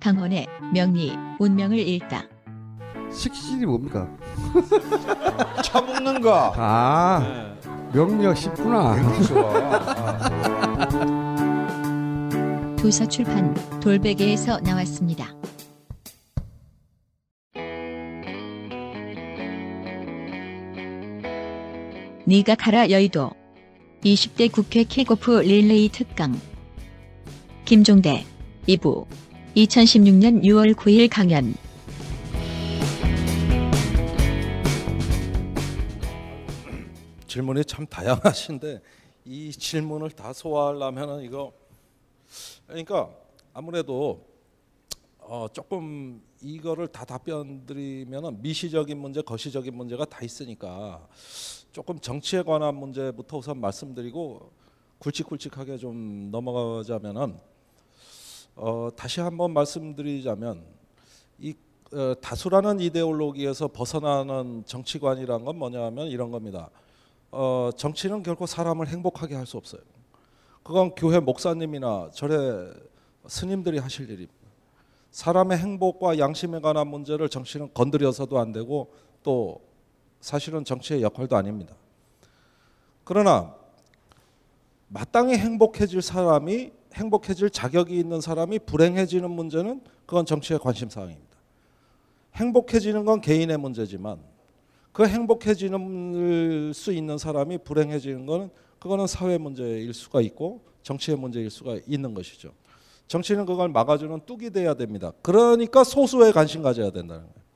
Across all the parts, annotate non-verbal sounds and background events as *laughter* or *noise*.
강원의 명리 운명을 읽다. 식신이 뭡니까? *laughs* 차 먹는 거. 아 네. 명리학 쉽구나. 아. 도서 출판 돌베개에서 나왔습니다. 네가 가라 여의도 20대 국회 킥오프 릴레이 특강 김종대 2부 2016년 6월 9일 강연. 질문이 참 다양하신데 이 질문을 다 소화하려면은 이거 그러니까 아무래도 어 조금 이거를 다 답변 드리면은 미시적인 문제, 거시적인 문제가 다 있으니까 조금 정치에 관한 문제부터 우선 말씀드리고 굵직굵직하게 좀 넘어가자면은 어 다시 한번 말씀드리자면 이 어, 다수라는 이데올로기에서 벗어나는 정치관이란 건 뭐냐면 이런 겁니다. 어, 정치는 결코 사람을 행복하게 할 수 없어요. 그건 교회 목사님이나 절의 스님들이 하실 일입니다. 사람의 행복과 양심에 관한 문제를 정치는 건드려서도 안 되고 또 사실은 정치의 역할도 아닙니다. 그러나 마땅히 행복해질 사람이 행복해질 자격이 있는 사람이 불행해지는 문제는 그건 정치의 관심 사항입니다. 행복해지는 건 개인의 문제지만 그 행복해지는 수 있는 사람이 불행해지는 것은 그거는 사회 문제일 수가 있고 정치의 문제일 수가 있는 것이죠. 정치는 그걸 막아주는 뚝이 돼야 됩니다. 그러니까 소수에 관심 가져야 된다는 거예요.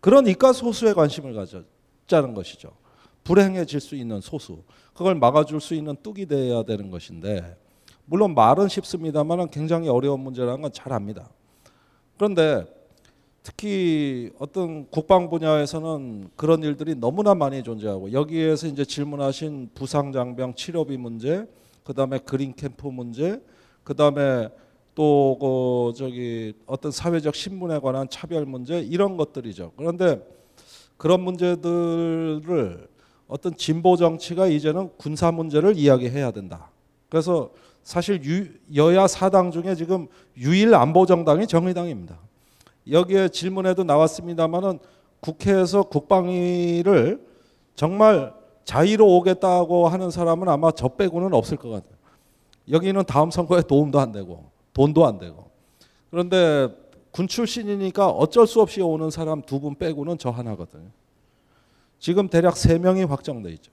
그러니까 소수에 관심을 가져자는 것이죠. 불행해질 수 있는 소수. 그걸 막아줄 수 있는 뚝이 돼야 되는 것인데 물론 말은 쉽습니다만 굉장히 어려운 문제라는 건 잘 압니다. 그런데 특히 어떤 국방 분야에서는 그런 일들이 너무나 많이 존재하고 여기에서 이제 질문하신 부상 장병 치료비 문제, 그다음에 그린 캠프 문제, 그다음에 또 그 저기 어떤 사회적 신분에 관한 차별 문제 이런 것들이죠. 그런데 그런 문제들을 어떤 진보 정치가 이제는 군사 문제를 이야기해야 된다. 그래서 사실 유, 여야 사당 중에 지금 유일 안보 정당이 정의당입니다. 여기에 질문에도 나왔습니다마는 국회에서 국방위를 정말 자의로 오겠다고 하는 사람은 아마 저 빼고는 없을 것 같아요. 여기는 다음 선거에 도움도 안 되고 돈도 안 되고 그런데 군 출신이니까 어쩔 수 없이 오는 사람 두 분 빼고는 저 하나거든요. 지금 대략 세 명이 확정돼 있죠.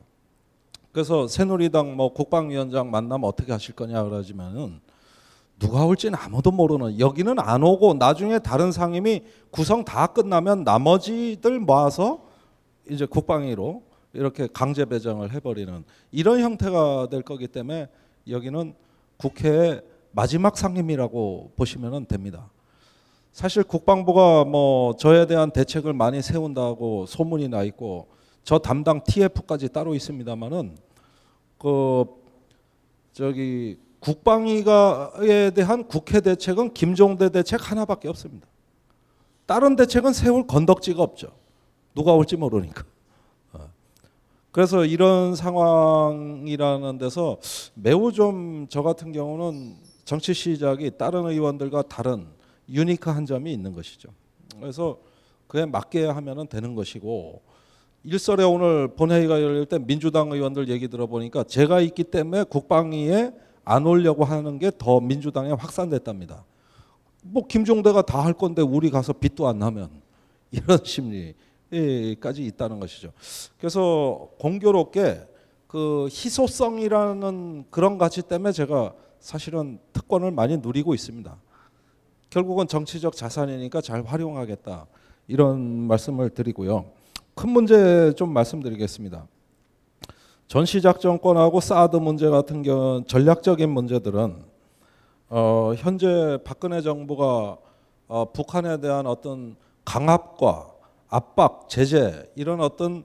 그래서 새누리당 뭐 국방위원장 만나면 어떻게 하실 거냐 그러지만은 누가 올지는 아무도 모르는 여기는 안 오고 나중에 다른 상임이 구성 다 끝나면 나머지들 모아서 이제 국방위로 이렇게 강제 배정을 해버리는 이런 형태가 될 거기 때문에 여기는 국회의 마지막 상임이라고 보시면 됩니다. 사실 국방부가 뭐 저에 대한 대책을 많이 세운다고 소문이 나 있고 저 담당 TF까지 따로 있습니다만은 그 저기 국방위가에 대한 국회 대책은 김종대 대책 하나밖에 없습니다. 다른 대책은 세울 건덕지가 없죠. 누가 올지 모르니까. 어. 그래서 이런 상황이라는 데서 매우 좀 저 같은 경우는 정치 시작이 다른 의원들과 다른 유니크한 점이 있는 것이죠. 그래서 그에 맞게 하면 되는 것이고 일설에 오늘 본회의가 열릴 때 민주당 의원들 얘기 들어보니까 제가 있기 때문에 국방위에 안 오려고 하는 게 더 민주당에 확산됐답니다. 뭐 김종대가 다 할 건데 우리 가서 빚도 안 나면 *laughs* 이런 심리까지 있다는 것이죠. 그래서 공교롭게 그 희소성이라는 그런 가치 때문에 제가 사실은 특권을 많이 누리고 있습니다. 결국은 정치적 자산이니까 잘 활용하겠다 이런 말씀을 드리고요. 큰 문제 좀 말씀드리겠습니다. 전시작전권하고 사드 문제 같은 경우 전략적인 문제들은 어, 현재 박근혜 정부가 어, 북한에 대한 어떤 강압과 압박, 제재 이런 어떤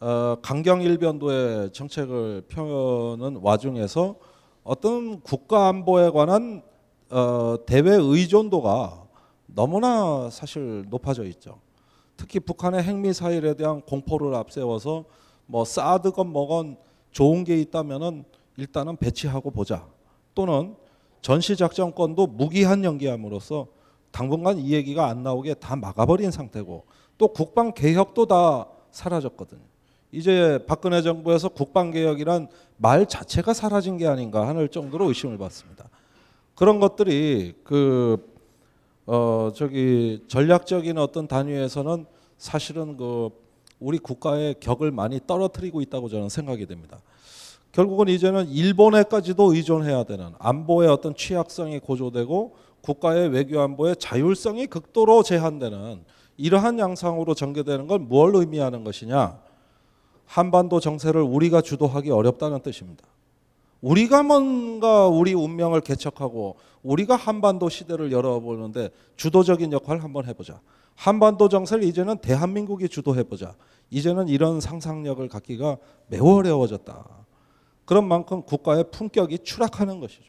어, 강경 일변도의 정책을 펴는 와중에서 어떤 국가 안보에 관한 어, 대외 의존도가 너무나 사실 높아져 있죠. 특히 북한의 핵 미사일에 대한 공포를 앞세워서 뭐 사드건 뭐건 좋은 게 있다면은 일단은 배치하고 보자. 또는 전시 작전권도 무기한 연기함으로써 당분간 이 얘기가 안 나오게 다 막아버린 상태고 또 국방 개혁도 다 사라졌거든요. 이제 박근혜 정부에서 국방 개혁이란 말 자체가 사라진 게 아닌가 하는 정도로 의심을 받습니다. 그런 것들이 그 어 저기 전략적인 어떤 단위에서는 사실은 그 우리 국가의 격을 많이 떨어뜨리고 있다고 저는 생각이 됩니다. 결국은 이제는 일본에까지도 의존해야 되는 안보의 어떤 취약성이 고조되고 국가의 외교 안보의 자율성이 극도로 제한되는 이러한 양상으로 전개되는 건 뭘 의미하는 것이냐? 한반도 정세를 우리가 주도하기 어렵다는 뜻입니다. 우리가 뭔가 우리 운명을 개척하고 우리가 한반도 시대를 열어보는데 주도적인 역할을 한번 해보자. 한반도 정세를 이제는 대한민국이 주도해보자. 이제는 이런 상상력을 갖기가 매우 어려워졌다. 그런 만큼 국가의 품격이 추락하는 것이죠.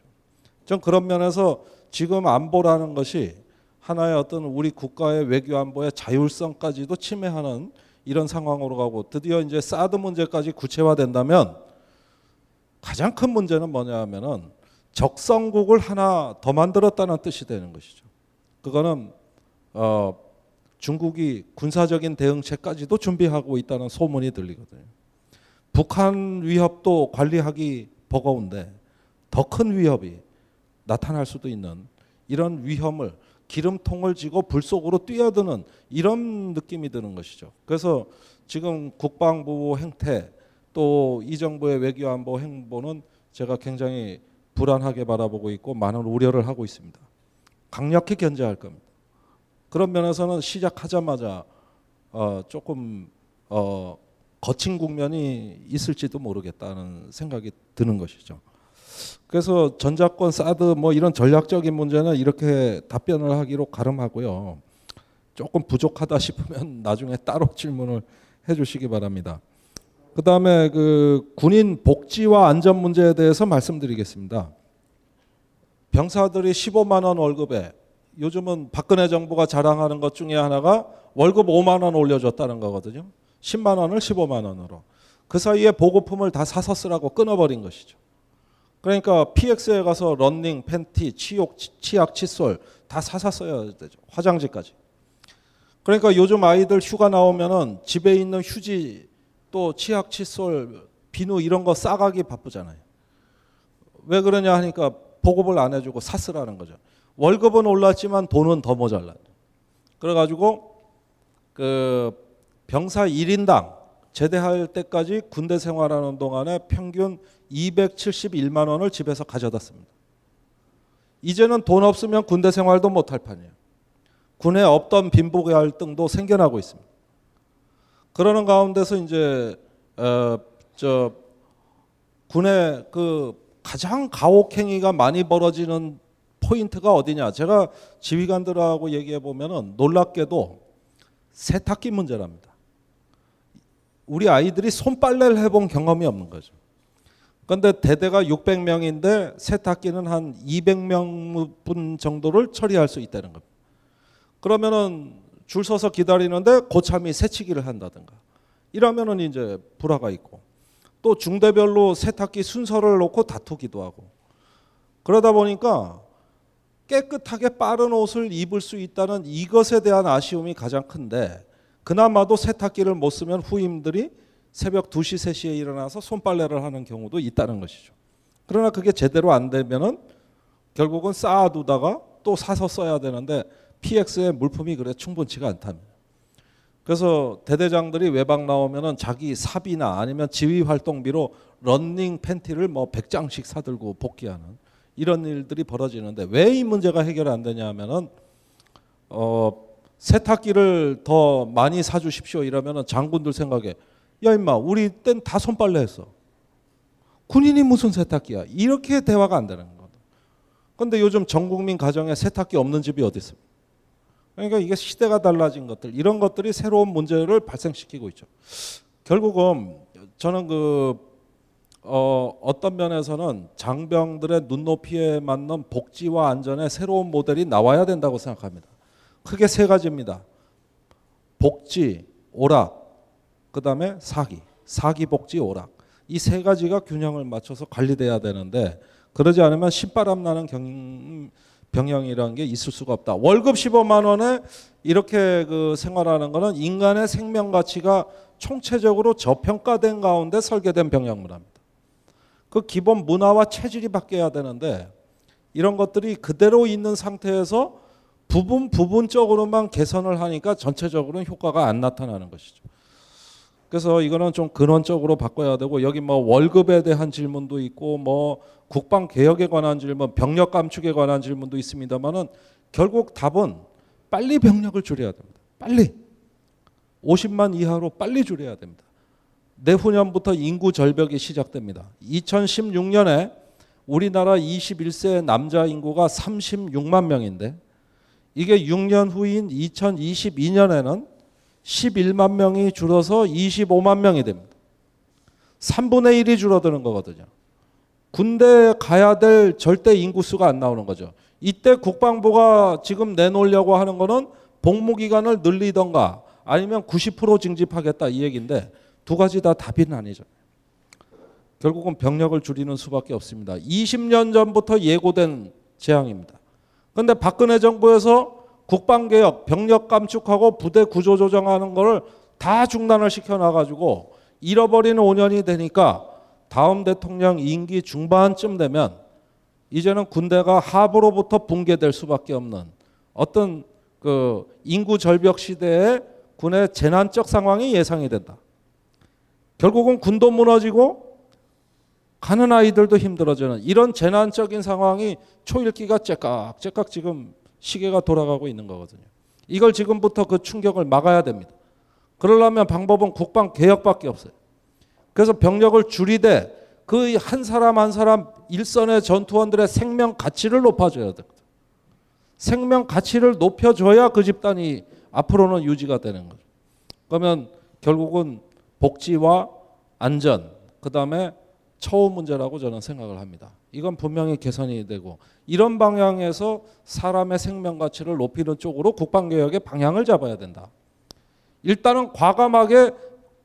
전 그런 면에서 지금 안보라는 것이 하나의 어떤 우리 국가의 외교 안보의 자율성까지도 침해하는 이런 상황으로 가고 드디어 이제 사드 문제까지 구체화된다면 가장 큰 문제는 뭐냐 하면은 적성국을 하나 더 만들었다는 뜻이 되는 것이죠. 그거는 어 중국이 군사적인 대응책까지도 준비하고 있다는 소문이 들리거든요. 북한 위협도 관리하기 버거운데 더 큰 위협이 나타날 수도 있는 이런 위험을 기름통을 쥐고 불 속으로 뛰어드는 이런 느낌이 드는 것이죠. 그래서 지금 국방부 행태 또 이 정부의 외교안보 행보는 제가 굉장히 불안하게 바라보고 있고 많은 우려를 하고 있습니다. 강력히 견제할 겁니다. 그런 면에서는 시작하자마자 어 조금 어 거친 국면이 있을지도 모르겠다는 생각이 드는 것이죠. 그래서 전자권 사드 뭐 이런 전략적인 문제는 이렇게 답변을 하기로 가름하고요. 조금 부족하다 싶으면 나중에 따로 *laughs* 질문을 해주시기 바랍니다. 그 다음에 그 군인 복지와 안전 문제에 대해서 말씀드리겠습니다. 병사들이 15만 원 월급에 요즘은 박근혜 정부가 자랑하는 것 중에 하나가 월급 5만 원 올려줬다는 거거든요. 10만 원을 15만 원으로. 그 사이에 보급품을 다 사서 쓰라고 끊어버린 것이죠. 그러니까 PX에 가서 런닝, 팬티, 치욕, 치약, 칫솔 다 사서 써야 되죠. 화장지까지. 그러니까 요즘 아이들 휴가 나오면은 집에 있는 휴지 또 치약, 칫솔, 비누 이런 거 싸가기 바쁘잖아요. 왜 그러냐 하니까 보급을 안 해주고 샀으라는 거죠. 월급은 올랐지만 돈은 더 모자라. 그래가지고 그 병사 1인당 제대할 때까지 군대 생활하는 동안에 평균 271만 원을 집에서 가져다 씁니다. 이제는 돈 없으면 군대 생활도 못할 판이에요. 군에 없던 빈부 갈등도 생겨나고 있습니다. 그러는 가운데서 이제 어 저 군의 그 가장 가혹 행위가 많이 벌어지는 포인트가 어디냐? 제가 지휘관들하고 얘기해 보면은 놀랍게도 세탁기 문제랍니다. 우리 아이들이 손빨래를 해본 경험이 없는 거죠. 그런데 대대가 600명인데 세탁기는 한 200명 정도를 처리할 수 있다는 겁니다. 그러면은 줄 서서 기다리는데 고참이 새치기를 한다든가. 이러면은 이제 불화가 있고. 또 중대별로 세탁기 순서를 놓고 다투기도 하고. 그러다 보니까 깨끗하게 빠른 옷을 입을 수 있다는 이것에 대한 아쉬움이 가장 큰데 그나마도 세탁기를 못 쓰면 후임들이 새벽 2시, 3시에 일어나서 손빨래를 하는 경우도 있다는 것이죠. 그러나 그게 제대로 안 되면은 결국은 쌓아두다가 또 사서 써야 되는데 PX의 물품이 그래 충분치가 않답니다. 그래서 대대장들이 외박 나오면은 자기 사비나 아니면 지휘 활동비로 런닝 팬티를 뭐 100장씩 사들고 복귀하는 이런 일들이 벌어지는데 왜 이 문제가 해결 안 되냐 하면은 어 세탁기를 더 많이 사 주십시오 이러면은 장군들 생각에 야 임마 우리 땐 다 손빨래 했어. 군인이 무슨 세탁기야. 이렇게 대화가 안 되는 거거든. 근데 요즘 전 국민 가정에 세탁기 없는 집이 어디 있습니까? 그러니까 이게 시대가 달라진 것들 이런 것들이 새로운 문제를 발생시키고 있죠. 결국은 저는 그 어, 어떤 면에서는 장병들의 눈높이에 맞는 복지와 안전의 새로운 모델이 나와야 된다고 생각합니다. 크게 세 가지입니다. 복지, 오락, 그 다음에 사기, 사기, 복지, 오락 이 세 가지가 균형을 맞춰서 관리돼야 되는데 그러지 않으면 신바람 나는 경, 병영이라는 게 있을 수가 없다. 월급 15만 원에 이렇게 그 생활하는 거는 인간의 생명 가치가 총체적으로 저평가된 가운데 설계된 병영 문화입니다. 그 기본 문화와 체질이 바뀌어야 되는데 이런 것들이 그대로 있는 상태에서 부분 부분적으로만 개선을 하니까 전체적으로는 효과가 안 나타나는 것이죠. 그래서 이거는 좀 근원적으로 바꿔야 되고 여기 뭐 월급에 대한 질문도 있고 뭐 국방 개혁에 관한 질문, 병력 감축에 관한 질문도 있습니다만은 결국 답은 빨리 병력을 줄여야 됩니다. 빨리 50만 이하로 빨리 줄여야 됩니다. 내후년부터 인구 절벽이 시작됩니다. 2016년에 우리나라 21세 남자 인구가 36만 명인데 이게 6년 후인 2022년에는 11만 명이 줄어서 25만 명이 됩니다. 3분의 1이 줄어드는 거거든요. 군대 가야 될 절대 인구수가 안 나오는 거죠. 이때 국방부가 지금 내놓으려고 하는 거는 복무 기간을 늘리던가 아니면 90% 징집하겠다 이 얘기인데 두 가지 다 답이 아니죠. 결국은 병력을 줄이는 수밖에 없습니다. 20년 전부터 예고된 재앙입니다. 그런데 박근혜 정부에서 국방개혁, 병력 감축하고 부대 구조 조정하는 걸다 중단을 시켜놔가지고 잃어버리는 5년이 되니까 다음 대통령 임기 중반쯤 되면 이제는 군대가 하부로부터 붕괴될 수밖에 없는 어떤 그 인구 절벽 시대에 군의 재난적 상황이 예상이 된다. 결국은 군도 무너지고 가는 아이들도 힘들어지는 이런 재난적인 상황이 초읽기가 째깍째깍 지금 시계가 돌아가고 있는 거거든요. 이걸 지금부터 그 충격을 막아야 됩니다. 그러려면 방법은 국방 개혁밖에 없어요. 그래서 병력을 줄이되 그 한 사람 한 사람 일선의 전투원들의 생명 가치를 높여줘야 됩니다. 생명 가치를 높여줘야 그 집단이 앞으로는 유지가 되는 거죠. 그러면 결국은 복지와 안전, 그 다음에 처우 문제라고 저는 생각을 합니다. 이건 분명히 개선이 되고 이런 방향에서 사람의 생명 가치를 높이는 쪽으로 국방 개혁의 방향을 잡아야 된다. 일단은 과감하게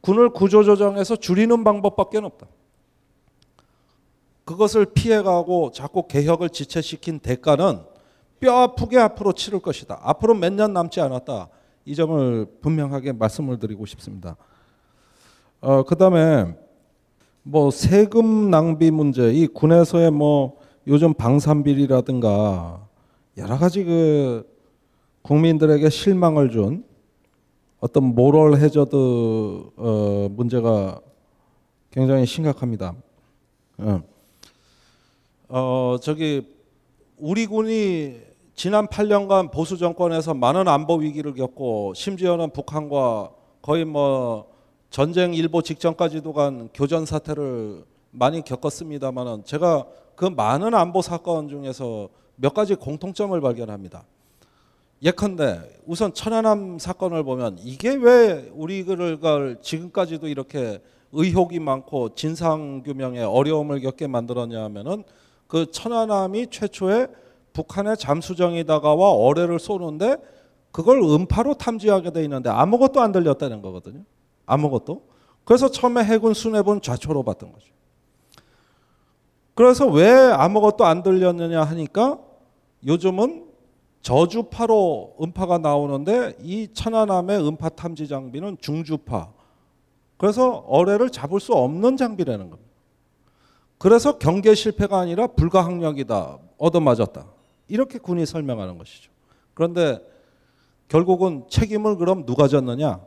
군을 구조조정해서 줄이는 방법밖에 없다. 그것을 피해가고 자꾸 개혁을 지체시킨 대가는 뼈 아프게 앞으로 치를 것이다. 앞으로 몇 년 남지 않았다. 이 점을 분명하게 말씀을 드리고 싶습니다. 어, 그 다음에 뭐 세금 낭비 문제, 이 군에서의 뭐 요즘 방산비리라든가 여러 가지 그 국민들에게 실망을 준 어떤 모럴 해저드 어, 문제가 굉장히 심각합니다. 어. 어, 저기 우리 군이 지난 8년간 보수 정권에서 많은 안보 위기를 겪고 심지어는 북한과 거의 뭐 전쟁 일보 직전까지도 간 교전 사태를 많이 겪었습니다만은 제가 그 많은 안보 사건 중에서 몇 가지 공통점을 발견합니다. 예컨대 우선 천안함 사건을 보면 이게 왜 우리를 지금까지도 이렇게 의혹이 많고 진상 규명에 어려움을 겪게 만들었냐 하면은 그 천안함이 최초에 북한의 잠수정이 다가와 어뢰를 쏘는데 그걸 음파로 탐지하게 돼 있는데 아무것도 안 들렸다는 거거든요. 아무것도. 그래서 처음에 해군 수뇌부는 좌초로 봤던 거죠. 그래서 왜 아무것도 안 들렸느냐 하니까 요즘은 저주파로 음파가 나오는데 이 천안함의 음파 탐지 장비는 중주파. 그래서 어뢰를 잡을 수 없는 장비라는 겁니다. 그래서 경계 실패가 아니라 불가항력이다. 얻어맞았다. 이렇게 군이 설명하는 것이죠. 그런데 결국은 책임을 그럼 누가 졌느냐?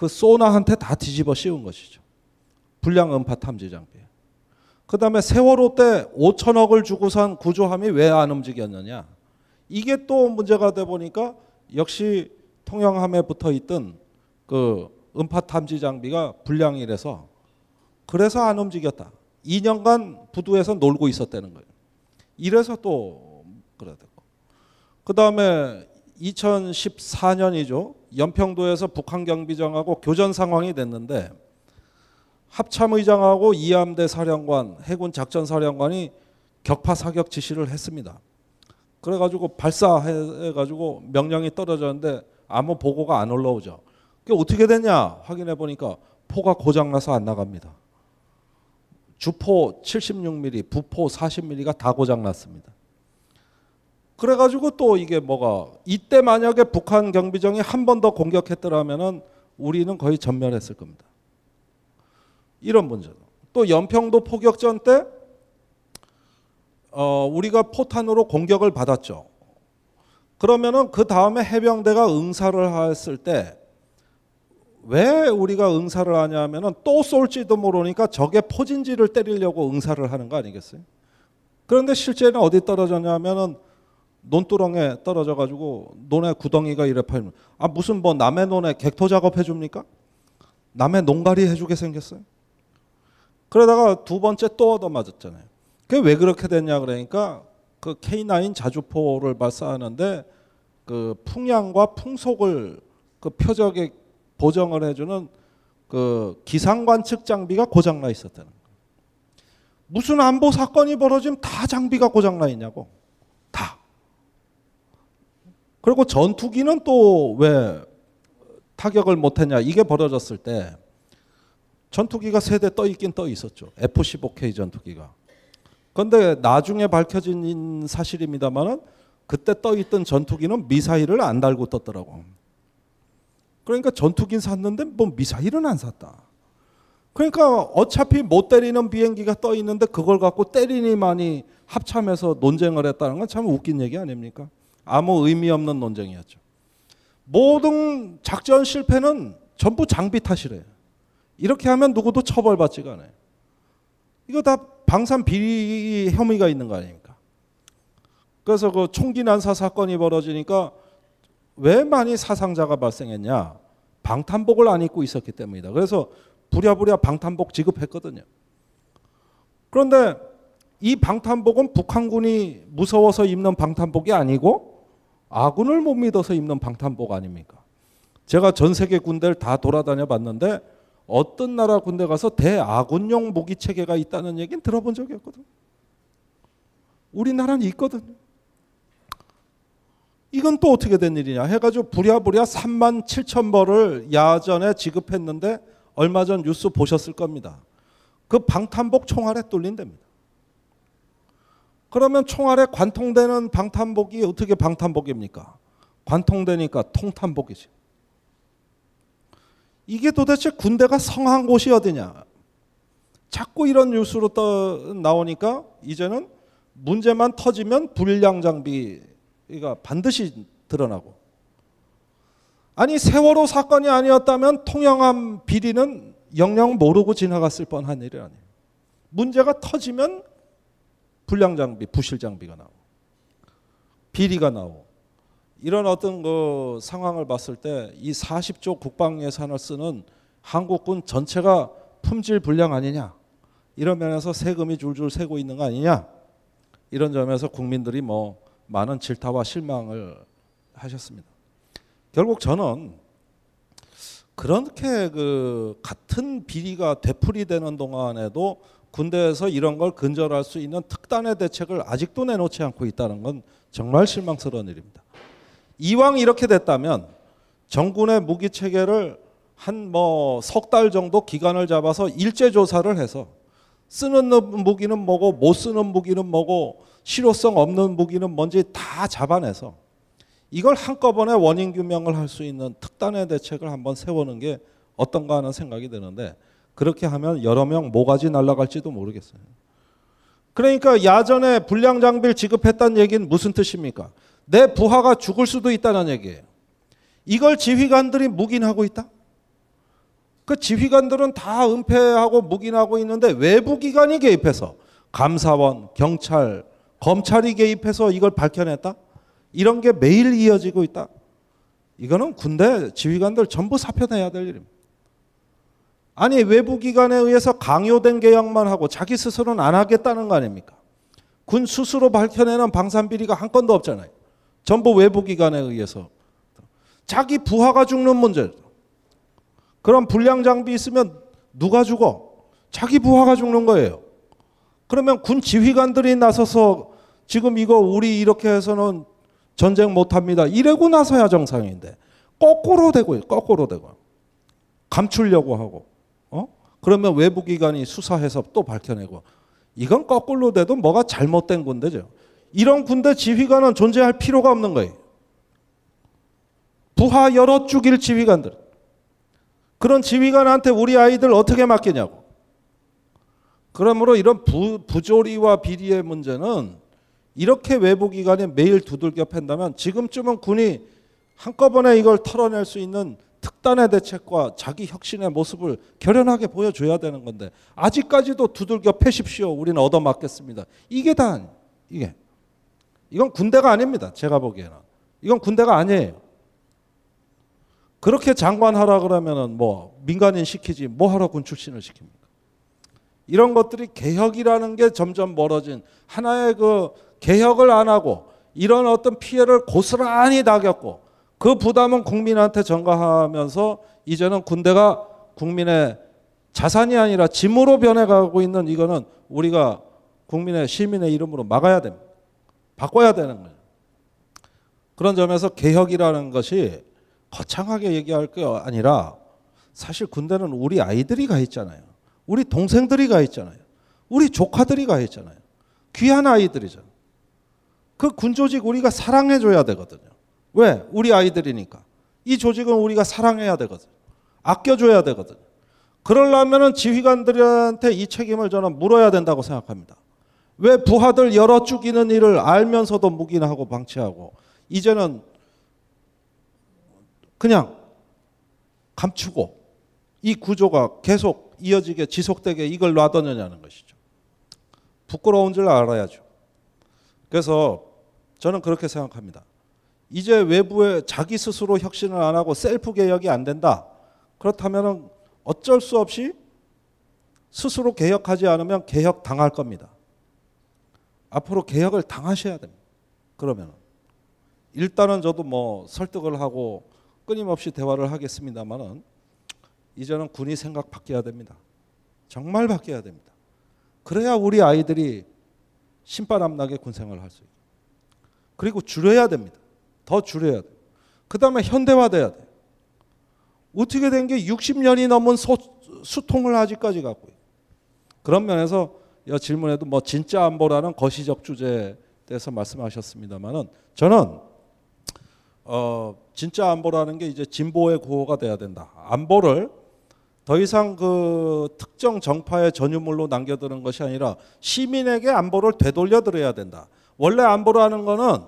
그 소나한테 다 뒤집어 씌운 것이죠. 불량 음파 탐지 장비. 그 다음에 세월호 때 5천억을 주고 산 구조함이 왜 안 움직였느냐? 이게 또 문제가 돼 보니까 역시 통영함에 붙어 있던 그 음파 탐지 장비가 불량이라서 그래서 안 움직였다. 2년간 부두에서 놀고 있었다는 거예요. 이래서 또 그래야 되고. 그 다음에 2014년이죠. 연평도에서 북한 경비정하고 교전 상황이 됐는데 합참의장하고 이함대 사령관, 해군 작전 사령관이 격파 사격 지시를 했습니다. 그래가지고 발사해가지고 명령이 떨어졌는데 아무 보고가 안 올라오죠. 그게 어떻게 됐냐 확인해 보니까 포가 고장나서 안 나갑니다. 주포 76mm, 부포 40mm가 다 고장났습니다. 그래가지고 또 이게 뭐가 이때 만약에 북한 경비정이 한 번 더 공격했더라면은 우리는 거의 전멸했을 겁니다. 이런 문제도. 또 연평도 포격전 때 어, 우리가 포탄으로 공격을 받았죠. 그러면은 그 다음에 해병대가 응사를 했을 때 왜 우리가 응사를 하냐면은 또 쏠지도 모르니까 적의 포진지를 때리려고 응사를 하는 거 아니겠어요? 그런데 실제는 어디 떨어졌냐면은 논두렁에 떨어져 가지고 논에 구덩이가 이래 팔면 아 무슨 뭐 남의 논에 객토 작업해 줍니까? 남의 농가리 해주게 생겼어요. 그러다가 두 번째 또 얻어 맞았잖아요. 그게 왜 그렇게 됐냐 그러니까 그 K9 자주포를 발사하는데 그 풍향과 풍속을 그 표적에 보정을 해주는 그 기상 관측 장비가 고장 나 있었다는 거예요. 무슨 안보 사건이 벌어지면 다 장비가 고장 나 있냐고 다. 그리고 전투기는 또 왜 타격을 못했냐 이게 벌어졌을 때 전투기가 세대 떠 있긴 떠 있었죠. F-15K 전투기가. 그런데 나중에 밝혀진 사실입니다만은 그때 떠 있던 전투기는 미사일을 안 달고 떴더라고. 그러니까 전투기는 샀는데 뭐 미사일은 안 샀다. 그러니까 어차피 못 때리는 비행기가 떠 있는데 그걸 갖고 때리니만이 합참해서 논쟁을 했다는 건 참 웃긴 얘기 아닙니까? 아무 의미 없는 논쟁이었죠. 모든 작전 실패는 전부 장비 탓이래요. 이렇게 하면 누구도 처벌받지가 않아요. 이거 다 방산 비리 혐의가 있는 거 아닙니까? 그래서 그 총기 난사 사건이 벌어지니까 왜 많이 사상자가 발생했냐? 방탄복을 안 입고 있었기 때문이다. 그래서 부랴부랴 방탄복 지급했거든요. 그런데 이 방탄복은 북한군이 무서워서 입는 방탄복이 아니고 아군을 못 믿어서 입는 방탄복 아닙니까? 제가 전 세계 군대를 다 돌아다녀 봤는데 어떤 나라 군대 가서 대아군용 무기 체계가 있다는 얘기는 들어본 적이 없거든. 우리나라는 있거든요. 이건 또 어떻게 된 일이냐 해가지고 부랴부랴 3만 7천 벌을 야전에 지급했는데 얼마 전 뉴스 보셨을 겁니다. 그 방탄복 총알에 뚫린답니다. 그러면 총알에 관통되는 방탄복이 어떻게 방탄복입니까? 관통되니까 통탄복이지. 이게 도대체 군대가 성한 곳이 어디냐? 자꾸 이런 뉴스로 떠 나오니까 이제는 문제만 터지면 불량 장비가 반드시 드러나고 아니 세월호 사건이 아니었다면 통영함 비리는 영영 모르고 지나갔을 뻔한 일이 아니에요. 문제가 터지면 불량 장비, 부실 장비가 나오고 비리가 나오고 이런 어떤 그 상황을 봤을 때 이 40조 국방 예산을 쓰는 한국군 전체가 품질 불량 아니냐? 이런 면에서 세금이 줄줄 새고 있는 거 아니냐? 이런 점에서 국민들이 뭐 많은 질타와 실망을 하셨습니다. 결국 저는 그렇게 그 같은 비리가 되풀이되는 동안에도 군대에서 이런 걸 근절할 수 있는 특단의 대책을 아직도 내놓지 않고 있다는 건 정말 실망스러운 일입니다. 이왕 이렇게 됐다면 정군의 무기 체계를 한 뭐 석 달 정도 기간을 잡아서 일제 조사를 해서 쓰는 무기는 뭐고 못 쓰는 무기는 뭐고 실효성 없는 무기는 뭔지 다 잡아내서 이걸 한꺼번에 원인 규명을 할 수 있는 특단의 대책을 한번 세우는 게 어떤가 하는 생각이 드는데 그렇게 하면 여러 명 모가지 날아갈지도 모르겠어요. 그러니까 야전에 불량 장비를 지급했다는 얘기는 무슨 뜻입니까? 내 부하가 죽을 수도 있다는 얘기예요. 이걸 지휘관들이 묵인하고 있다? 그 지휘관들은 다 은폐하고 묵인하고 있는데 외부 기관이 개입해서 감사원, 경찰, 검찰이 개입해서 이걸 밝혀냈다? 이런 게 매일 이어지고 있다. 이거는 군대 지휘관들 전부 사표내야 될 일입니다. 아니 외부 기관에 의해서 강요된 계약만 하고 자기 스스로는 안 하겠다는 거 아닙니까? 군 스스로 밝혀내는 방산 비리가 한 건도 없잖아요. 전부 외부 기관에 의해서 자기 부하가 죽는 문제. 그런 불량 장비 있으면 누가 죽어? 자기 부하가 죽는 거예요. 그러면 군 지휘관들이 나서서 지금 이거 우리 이렇게 해서는 전쟁 못 합니다. 이래고 나서야 정상인데 거꾸로 되고요. 거꾸로 되고. 감추려고 하고. 어? 그러면 외부 기관이 수사해서 또 밝혀내고. 이건 거꾸로 돼도 뭐가 잘못된 군대죠. 이런 군대 지휘관은 존재할 필요가 없는 거예요. 부하 여러 죽일 지휘관들. 그런 지휘관한테 우리 아이들 어떻게 맡기냐고. 그러므로 이런 부, 부조리와 비리의 문제는 이렇게 외부 기관이 매일 두들겨 팬다면 지금쯤은 군이 한꺼번에 이걸 털어낼 수 있는 특단의 대책과 자기 혁신의 모습을 결연하게 보여줘야 되는 건데 아직까지도 두들겨 패십시오. 우리는 얻어맞겠습니다. 이게 다 이게 이건 군대가 아닙니다. 제가 보기에는 이건 군대가 아니에요. 그렇게 장관하라 그러면은 뭐 민간인 시키지 뭐 하러 군 출신을 시킵니까? 이런 것들이 개혁이라는 게 점점 멀어진 하나의 그 개혁을 안 하고 이런 어떤 피해를 고스란히 당겼고 그 부담은 국민한테 전가하면서 이제는 군대가 국민의 자산이 아니라 짐으로 변해가고 있는 이거는 우리가 국민의 시민의 이름으로 막아야 됩니다. 바꿔야 되는 거예요. 그런 점에서 개혁이라는 것이 거창하게 얘기할 게 아니라 사실 군대는 우리 아이들이 가 있잖아요. 우리 동생들이 가 있잖아요. 우리 조카들이 가 있잖아요. 귀한 아이들이죠. 그 군조직 우리가 사랑해줘야 되거든요. 왜? 우리 아이들이니까. 이 조직은 우리가 사랑해야 되거든요. 아껴줘야 되거든요. 그러려면 지휘관들한테 이 책임을 저는 물어야 된다고 생각합니다. 왜 부하들 열어 죽이는 일을 알면서도 묵인하고 방치하고 이제는 그냥 감추고 이 구조가 계속 이어지게 지속되게 이걸 놔뒀느냐는 것이죠. 부끄러운 줄 알아야죠. 그래서 저는 그렇게 생각합니다. 이제 외부에 자기 스스로 혁신을 안 하고 셀프 개혁이 안 된다. 그렇다면 어쩔 수 없이 스스로 개혁하지 않으면 개혁 당할 겁니다. 앞으로 개혁을 당하셔야 됩니다. 그러면 일단은 저도 뭐 설득을 하고 끊임없이 대화를 하겠습니다만은 이제는 군이 생각 바뀌어야 됩니다. 정말 바뀌어야 됩니다. 그래야 우리 아이들이 신바람 나게 군 생활을 할 수 있고 그리고 줄여야 됩니다. 더 줄여야 돼요. 그 다음에 현대화돼야 돼요. 어떻게 된 게 60년이 넘은 소, 수통을 아직까지 갖고 있어요. 그런 면에서 이 질문에도 뭐 진짜 안보라는 거시적 주제에 대해서 말씀하셨습니다만은 저는 어 진짜 안보라는 게 이제 진보의 구호가 돼야 된다. 안보를 더 이상 그 특정 정파의 전유물로 남겨두는 것이 아니라 시민에게 안보를 되돌려 드려야 된다. 원래 안보라는 거는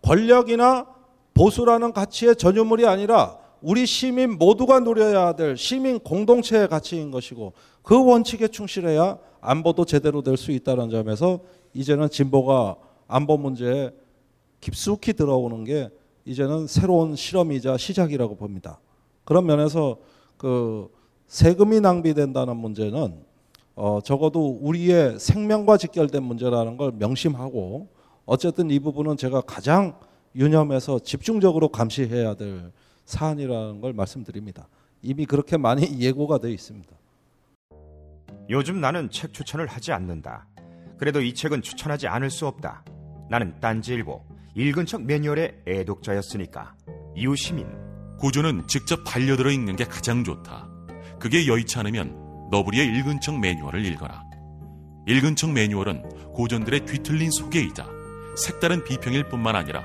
권력이나 보수라는 가치의 전유물이 아니라 우리 시민 모두가 누려야 될 시민 공동체의 가치인 것이고 그 원칙에 충실해야 안보도 제대로 될 수 있다는 점에서 이제는 진보가 안보 문제에 깊숙이 들어오는 게 이제는 새로운 실험이자 시작이라고 봅니다. 그런 면에서 그 세금이 낭비된다는 문제는 어 적어도 우리의 생명과 직결된 문제라는 걸 명심하고 어쨌든 이 부분은 제가 가장 유념해서 집중적으로 감시해야 될 사안이라는 걸 말씀드립니다. 이미 그렇게 많이 *laughs* 예고가 되어 있습니다. 요즘 나는 책 추천을 하지 않는다. 그래도 이 책은 추천하지 않을 수 없다. 나는 딴지일보 읽은 척 매뉴얼의 애독자였으니까. 이웃시민 고전은 직접 반려들어 읽는 게 가장 좋다. 그게 여의치 않으면 너부리의 읽은 척 매뉴얼을 읽어라. 읽은 척 매뉴얼은 고전들의 뒤틀린 소개이자 색다른 비평일 뿐만 아니라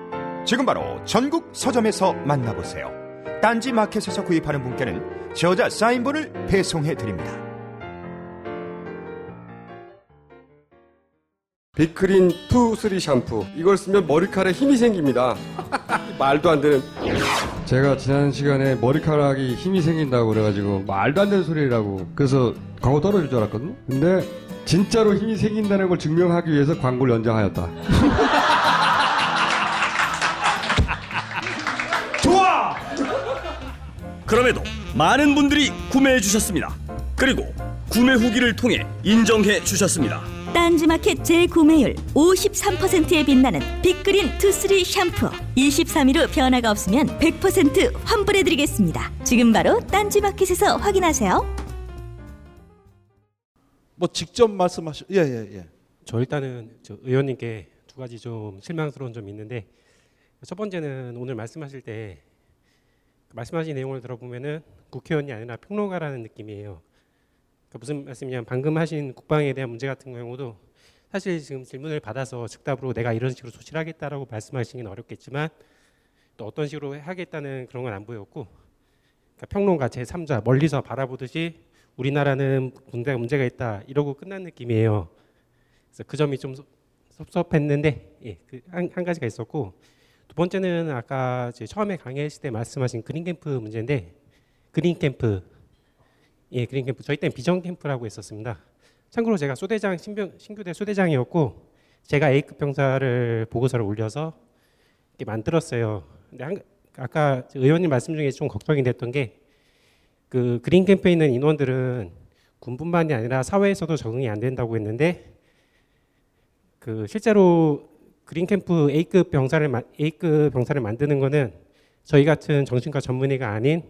지금 바로 전국 서점에서 만나보세요. 딴지 마켓에서 구입하는 분께는 저자 사인본을 배송해 드립니다. 빅그린 투 쓰리 샴푸 이걸 쓰면 머리카락에 힘이 생깁니다. *laughs* 말도 안 되는. 제가 지난 시간에 머리카락이 힘이 생긴다고 그래가지고 말도 안 되는 소리라고 그래서 광고 떨어질 줄 알았거든요. 근데 진짜로 힘이 생긴다는 걸 증명하기 위해서 광고를 연장하였다. *laughs* 그럼에도 많은 분들이 구매해 주셨습니다. 그리고 구매 후기를 통해 인정해 주셨습니다. 딴지마켓 재구매율 53%에 빛나는 빅그린 투쓰리 샴푸 23일 후 변화가 없으면 100% 환불해드리겠습니다. 지금 바로 딴지마켓에서 확인하세요. 뭐 직접 말씀하시. 예예 예. 저 일단은 저 의원님께 두 가지 좀 실망스러운 점이 있는데 첫 번째는 오늘 말씀하실 때 말씀하신 내용을 들어보면은 국회의원이 아니라 평론가라는 느낌이에요. 그러니까 무슨 말씀이냐면 방금 하신 국방에 대한 문제 같은 경우도 사실 지금 질문을 받아서 즉답으로 내가 이런 식으로 조치를 하겠다라고 말씀하시기는 어렵겠지만 또 어떤 식으로 하겠다는 그런 건 안 보였고 그러니까 평론가 제 3자 멀리서 바라보듯이 우리나라는 군대가 문제가 있다 이러고 끝난 느낌이에요. 그래서 그 점이 좀 섭- 섭섭했는데 예, 그 한 한 가지가 있었고 두 번째는 아까 제 처음에 강의했을 때 말씀하신 그린 캠프 문제인데 그린 캠프 예 그린 캠프 저희 때는 비전 캠프라고 했었습니다. 참고로 제가 소대장 신병, 신규대 소대장이었고 제가 A급 병사를 보고서를 올려서 이렇게 만들었어요. 근데 한, 아까 의원님 말씀 중에 좀 걱정이 됐던 게 그 그린 캠프에 있는 인원들은 군뿐만이 아니라 사회에서도 적응이 안 된다고 했는데 그 실제로 그린 캠프 A급 병사를 마- A급 병사를 만드는 거는 저희 같은 정신과 전문의가 아닌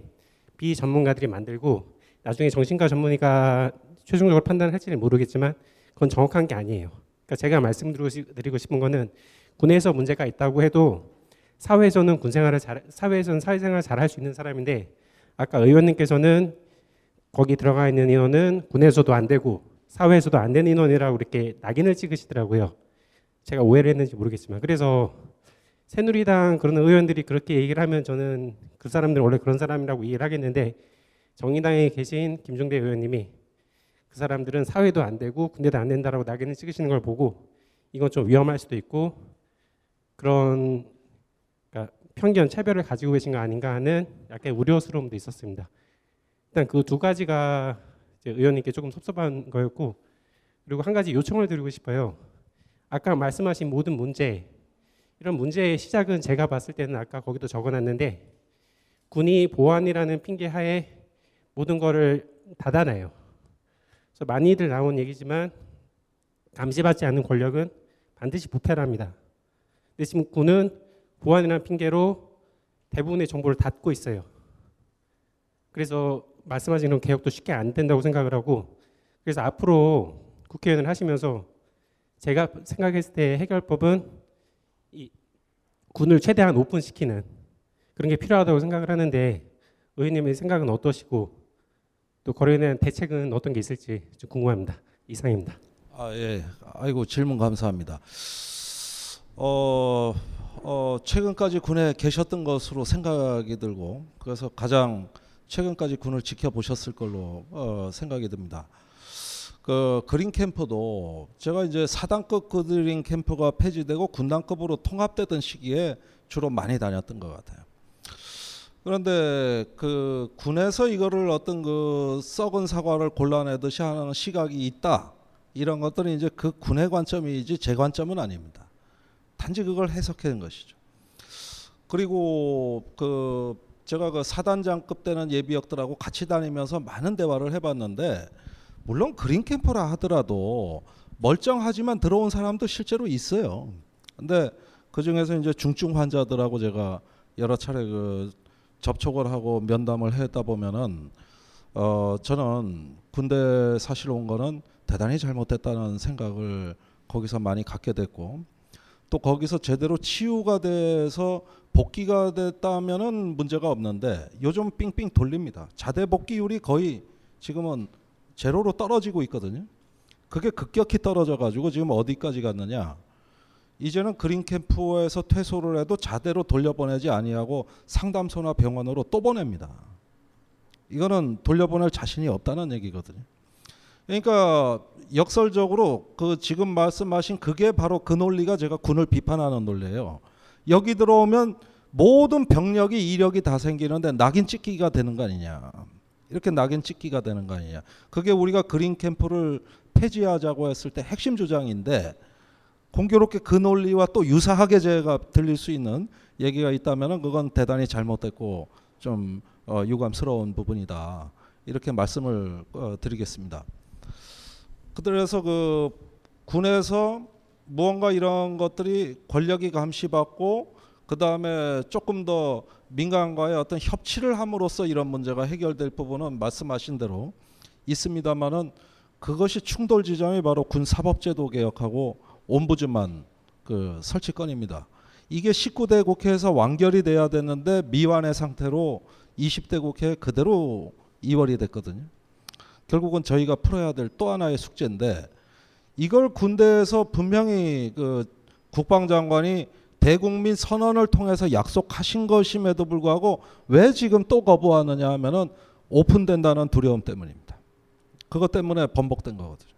비전문가들이 만들고 나중에 정신과 전문의가 최종적으로 판단할지는 모르겠지만 그건 정확한 게 아니에요. 그러니까 제가 말씀드리고 싶은 거는 군에서 문제가 있다고 해도 사회에서는 군 생활을 잘 사회에서는 사회생활 잘할 수 있는 사람인데 아까 의원님께서는 거기 들어가 있는 인원은 군에서도 안 되고 사회에서도 안 되는 인원이라고 이렇게 낙인을 찍으시더라고요. 제가 오해를 했는지 모르겠지만 그래서 새누리당 그런 의원들이 그렇게 얘기를 하면 저는 그 사람들 원래 그런 사람이라고 이해를 하겠는데 정의당에 계신 김종대 의원님이 그 사람들은 사회도 안 되고 군대도 안 된다라고 낙인을 찍으시는 걸 보고 이건 좀 위험할 수도 있고 그런 그러니까 편견 차별을 가지고 계신 거 아닌가 하는 약간 우려스러움도 있었습니다. 일단 그 두 가지가 의원님께 조금 섭섭한 거였고 그리고 한 가지 요청을 드리고 싶어요. 아까 말씀하신 모든 문제 이런 문제의 시작은 제가 봤을 때는 아까 거기도 적어놨는데 군이 보안이라는 핑계 하에 모든 거를 닫아놔요. 그래서 많이들 나온 얘기지만 감시받지 않는 권력은 반드시 부패랍니다. 근데 지금 군은 보안이라는 핑계로 대부분의 정보를 닫고 있어요. 그래서 말씀하신 그런 개혁도 쉽게 안 된다고 생각을 하고 그래서 앞으로 국회의원을 하시면서 제가 생각했을 때 해결법은 이 군을 최대한 오픈시키는 그런 게 필요하다고 생각을 하는데 의원님의 생각은 어떠시고 또 거래에 대한 대책은 어떤 게 있을지 좀 궁금합니다. 이상입니다. 아 예. 아이고 질문 감사합니다. 어, 어 최근까지 군에 계셨던 것으로 생각이 들고 그래서 가장 최근까지 군을 지켜보셨을 걸로 어, 생각이 듭니다. 그 그린 캠프도 제가 이제 사단급 그린 캠프가 폐지되고 군단급으로 통합되던 시기에 주로 많이 다녔던 것 같아요. 그런데 그 군에서 이거를 어떤 그 썩은 사과를 골라내듯이 하는 시각이 있다 이런 것들은 이제 그 군의 관점이지 제 관점은 아닙니다. 단지 그걸 해석하는 것이죠. 그리고 그 제가 그 사단장급 되는 예비역들하고 같이 다니면서 많은 대화를 해봤는데 물론 그린 캠프라 하더라도 멀쩡하지만 들어온 사람도 실제로 있어요. 근데 그 중에서 이제 중증 환자들하고 제가 여러 차례 그 접촉을 하고 면담을 했다 보면은 어 저는 군대 사실 온 거는 대단히 잘못됐다는 생각을 거기서 많이 갖게 됐고 또 거기서 제대로 치유가 돼서 복귀가 됐다면은 문제가 없는데 요즘 삥삥 돌립니다. 자대 복귀율이 거의 지금은 제로로 떨어지고 있거든요. 그게 급격히 떨어져 가지고 지금 어디까지 갔느냐? 이제는 그린 캠프에서 퇴소를 해도 자대로 돌려보내지 아니하고 상담소나 병원으로 또 보냅니다. 이거는 돌려보낼 자신이 없다는 얘기거든요. 그러니까 역설적으로 그 지금 말씀하신 그게 바로 그 논리가 제가 군을 비판하는 논리예요. 여기 들어오면 모든 병력이 이력이 다 생기는데 낙인 찍기가 되는 거 아니냐. 이렇게 낙인 찍기가 되는 거 아니냐. 그게 우리가 그린 캠프를 폐지하자고 했을 때 핵심 주장인데 공교롭게 그 논리와 또 유사하게 제가 들릴 수 있는 얘기가 있다면 그건 대단히 잘못됐고 좀 어, 유감스러운 부분이다. 이렇게 말씀을 어, 드리겠습니다. 그래서 그 군에서 무언가 이런 것들이 권력이 감시받고 그 다음에 조금 더 민간과의 어떤 협치를 함으로써 이런 문제가 해결될 부분은 말씀하신 대로 있습니다만은 그것이 충돌 지점이 바로 군 사법제도 개혁하고 옴부즈만 그 설치건입니다. 이게 19대 국회에서 완결이 돼야 되는데 미완의 상태로 20대 국회에 그대로 이월이 됐거든요. 결국은 저희가 풀어야 될 또 하나의 숙제인데 이걸 군대에서 분명히 그 국방장관이 대국민 선언을 통해서 약속하신 것임에도 불구하고 왜 지금 또 거부하느냐 하면은 오픈된다는 두려움 때문입니다. 그것 때문에 번복된 거거든요.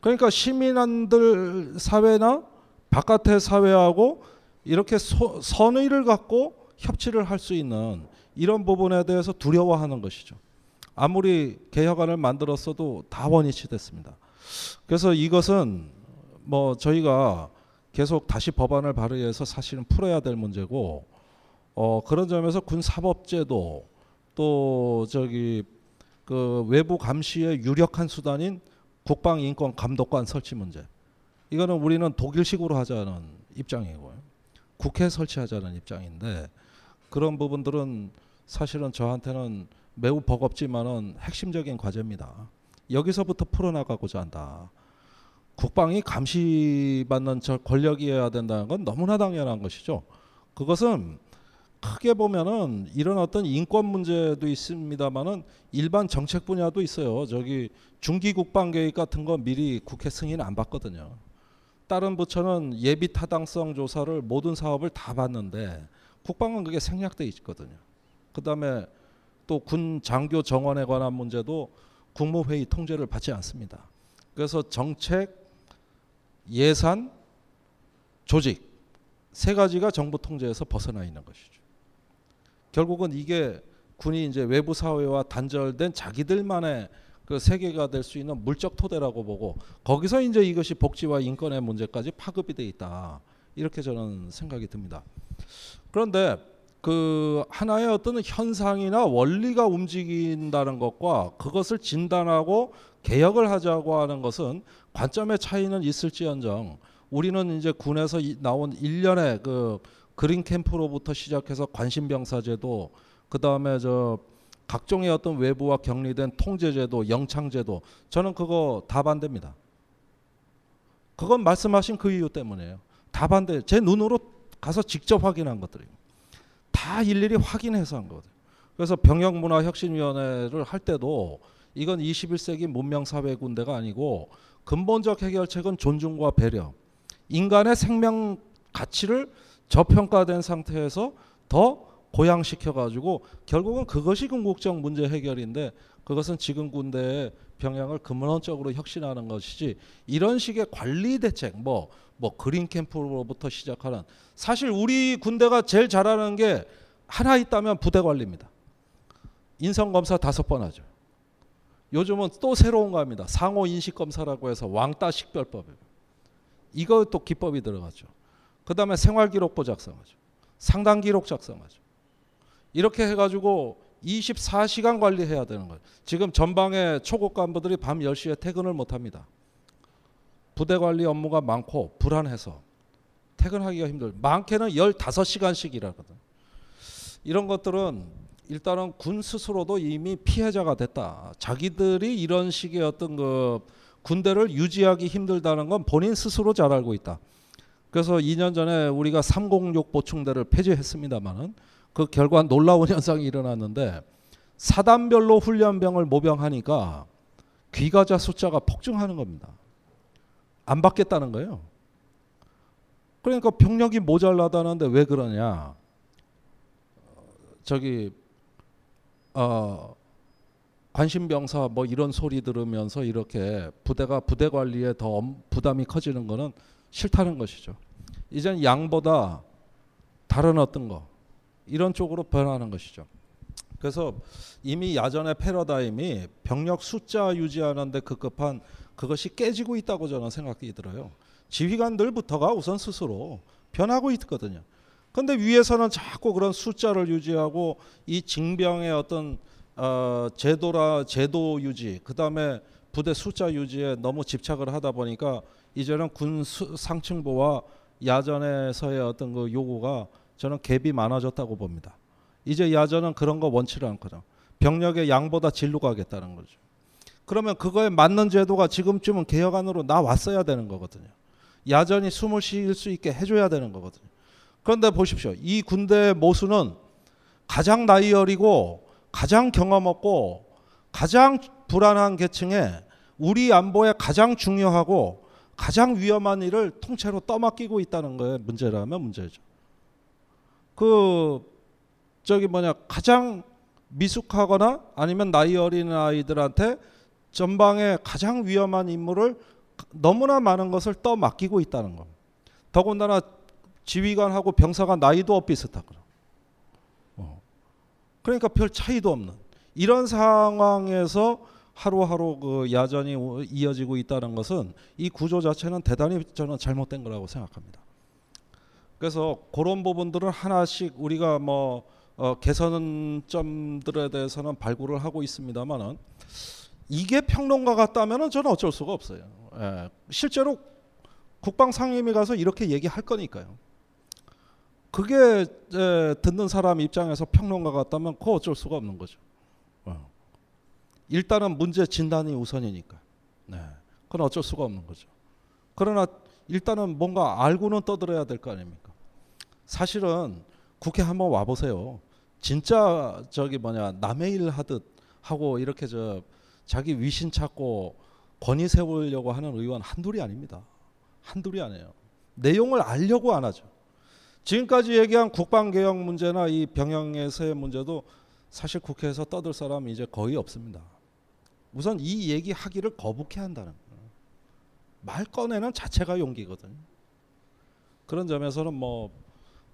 그러니까 시민들 사회나 바깥의 사회하고 이렇게 소, 선의를 갖고 협치를 할 수 있는 이런 부분에 대해서 두려워하는 것이죠. 아무리 개혁안을 만들었어도 다 원위치 됐습니다. 그래서 이것은 뭐 저희가 계속 다시 법안을 발의해서 사실은 풀어야 될 문제고 어 그런 점에서 군 사법제도 또 저기 그 외부 감시의 유력한 수단인 국방 인권 감독관 설치 문제 이거는 우리는 독일식으로 하자는 입장이고요. 국회 설치하자는 입장인데 그런 부분들은 사실은 저한테는 매우 버겁지만은 핵심적인 과제입니다. 여기서부터 풀어나가고자 한다. 국방이 감시받는 저 권력이어야 된다는 건 너무나 당연한 것이죠. 그것은 크게 보면은 이런 어떤 인권 문제도 있습니다만은 일반 정책 분야도 있어요. 저기 중기 국방 계획 같은 거 미리 국회 승인 안 받거든요. 다른 부처는 예비 타당성 조사를 모든 사업을 다 받는데 국방은 그게 생략돼 있거든요. 그다음에 또 군 장교 정원에 관한 문제도 국무회의 통제를 받지 않습니다. 그래서 정책, 예산, 조직 세 가지가 정부 통제에서 벗어나 있는 것이죠. 결국은 이게 군이 이제 외부 사회와 단절된 자기들만의 그 세계가 될 수 있는 물적 토대라고 보고 거기서 이제 이것이 복지와 인권의 문제까지 파급이 돼 있다. 이렇게 저는 생각이 듭니다. 그런데 그 하나의 어떤 현상이나 원리가 움직인다는 것과 그것을 진단하고 개혁을 하자고 하는 것은 관점의 차이는 있을지언정 우리는 이제 군에서 나온 일련의 그 그린 캠프로부터 시작해서 관심병사제도 그 다음에 저 각종의 어떤 외부와 격리된 통제제도, 영창제도 저는 그거 다 반대입니다. 그건 말씀하신 그 이유 때문이에요. 다 반대. 제 눈으로 가서 직접 확인한 것들이에요. 다 일일이 확인해서 한 거거든요. 그래서 병역문화혁신위원회를 할 때도 이건 21세기 문명사회 군대가 아니고 근본적 해결책은 존중과 배려. 인간의 생명 가치를 저평가된 상태에서 더 고양시켜 가지고 결국은 그것이 궁극적 문제 해결인데 그것은 지금 군대의 병양을 근본적으로 혁신하는 것이지 이런 식의 관리 대책 뭐뭐 그린 캠프로부터 시작하는 사실 우리 군대가 제일 잘하는 게 하나 있다면 부대 관리입니다. 인성 검사 다섯 번 하죠. 요즘은 또 새로운 거 합니다. 상호 인식 검사라고 해서 왕따 식별법. 이거 또 기법이 들어가죠. 그다음에 생활 기록부 작성하죠. 상담 기록 작성하죠. 이렇게 해 가지고 24시간 관리해야 되는 거예요. 지금 전방에 초급 간부들이 밤 10시에 퇴근을 못 합니다. 부대 관리 업무가 많고 불안해서 퇴근하기가 힘들. 많게는 15시간씩 일하거든. 이런 것들은 일단은 군 스스로도 이미 피해자가 됐다. 자기들이 이런 식의 어떤 그 군대를 유지하기 힘들다는 건 본인 스스로 잘 알고 있다. 그래서 2년 전에 우리가 306 보충대를 폐지했습니다만은 그 결과 놀라운 *laughs* 현상이 일어났는데 사단별로 훈련병을 모병하니까 귀가자 숫자가 폭증하는 겁니다. 안 받겠다는 거예요. 그러니까 병력이 모자라다는데 왜 그러냐? 저기 어 관심병사 뭐 이런 소리 들으면서 이렇게 부대가 부대 관리에 더 부담이 커지는 거는 싫다는 것이죠. 이젠 양보다 다른 어떤 거 이런 쪽으로 변하는 것이죠. 그래서 이미 야전의 패러다임이 병력 숫자 유지하는데 급급한 그것이 깨지고 있다고 저는 생각이 들어요. 지휘관들부터가 우선 스스로 변하고 있거든요. 근데 위에서는 자꾸 그런 숫자를 유지하고 이 징병의 어떤 어, 제도라 제도 유지, 그 다음에 부대 숫자 유지에 너무 집착을 하다 보니까 이제는 군 수, 상층부와 야전에서의 어떤 그 요구가 저는 갭이 많아졌다고 봅니다. 이제 야전은 그런 거 원치를 않거든. 병력의 양보다 질로 가겠다는 거죠. 그러면 그거에 맞는 제도가 지금쯤은 개혁안으로 나왔어야 되는 거거든요. 야전이 숨을 쉴수 있게 해줘야 되는 거거든요. 그런데 보십시오. 이 군대의 모수는 가장 나이 어리고 가장 경험 없고 가장 불안한 계층에 우리 안보에 가장 중요하고 가장 위험한 일을 통째로 떠맡기고 있다는 거에 문제라면 문제죠. 그 저기 뭐냐 가장 미숙하거나 아니면 나이 어린 아이들한테 전방에 가장 위험한 임무를 너무나 많은 것을 떠맡기고 있다는 거. 더군다나 지휘관하고 병사가 나이도 비슷하고. 어. 그러니까 별 차이도 없는 이런 상황에서 하루하루 그 야전이 이어지고 있다는 것은 이 구조 자체는 대단히 저는 잘못된 거라고 생각합니다. 그래서 그런 부분들은 하나씩 우리가 뭐 어, 개선점들에 대해서는 발굴을 하고 있습니다만은 이게 평론가 같다면은 저는 어쩔 수가 없어요. 예, 실제로 국방 상임위 가서 이렇게 얘기할 거니까요. 그게 에, 듣는 사람 입장에서 평론가 같다면 그거 어쩔 수가 없는 거죠. 어. 일단은 문제 진단이 우선이니까. 네. 그건 어쩔 수가 없는 거죠. 그러나 일단은 뭔가 알고는 떠들어야 될 거 아닙니까? 사실은 국회 한번 와 보세요. 진짜 저기 뭐냐 남의 일 하듯 하고 이렇게 저 자기 위신 찾고 권위 세우려고 하는 의원 한둘이 아닙니다. 한둘이 아니에요. 내용을 알려고 안 하죠. 지금까지 얘기한 국방개혁 문제나 이 병영에서의 문제도 사실 국회에서 떠들 사람 이제 거의 없습니다. 우선 이 얘기 하기를 거북해 한다는 거예요. 말 꺼내는 자체가 용기거든요. 그런 점에서는 뭐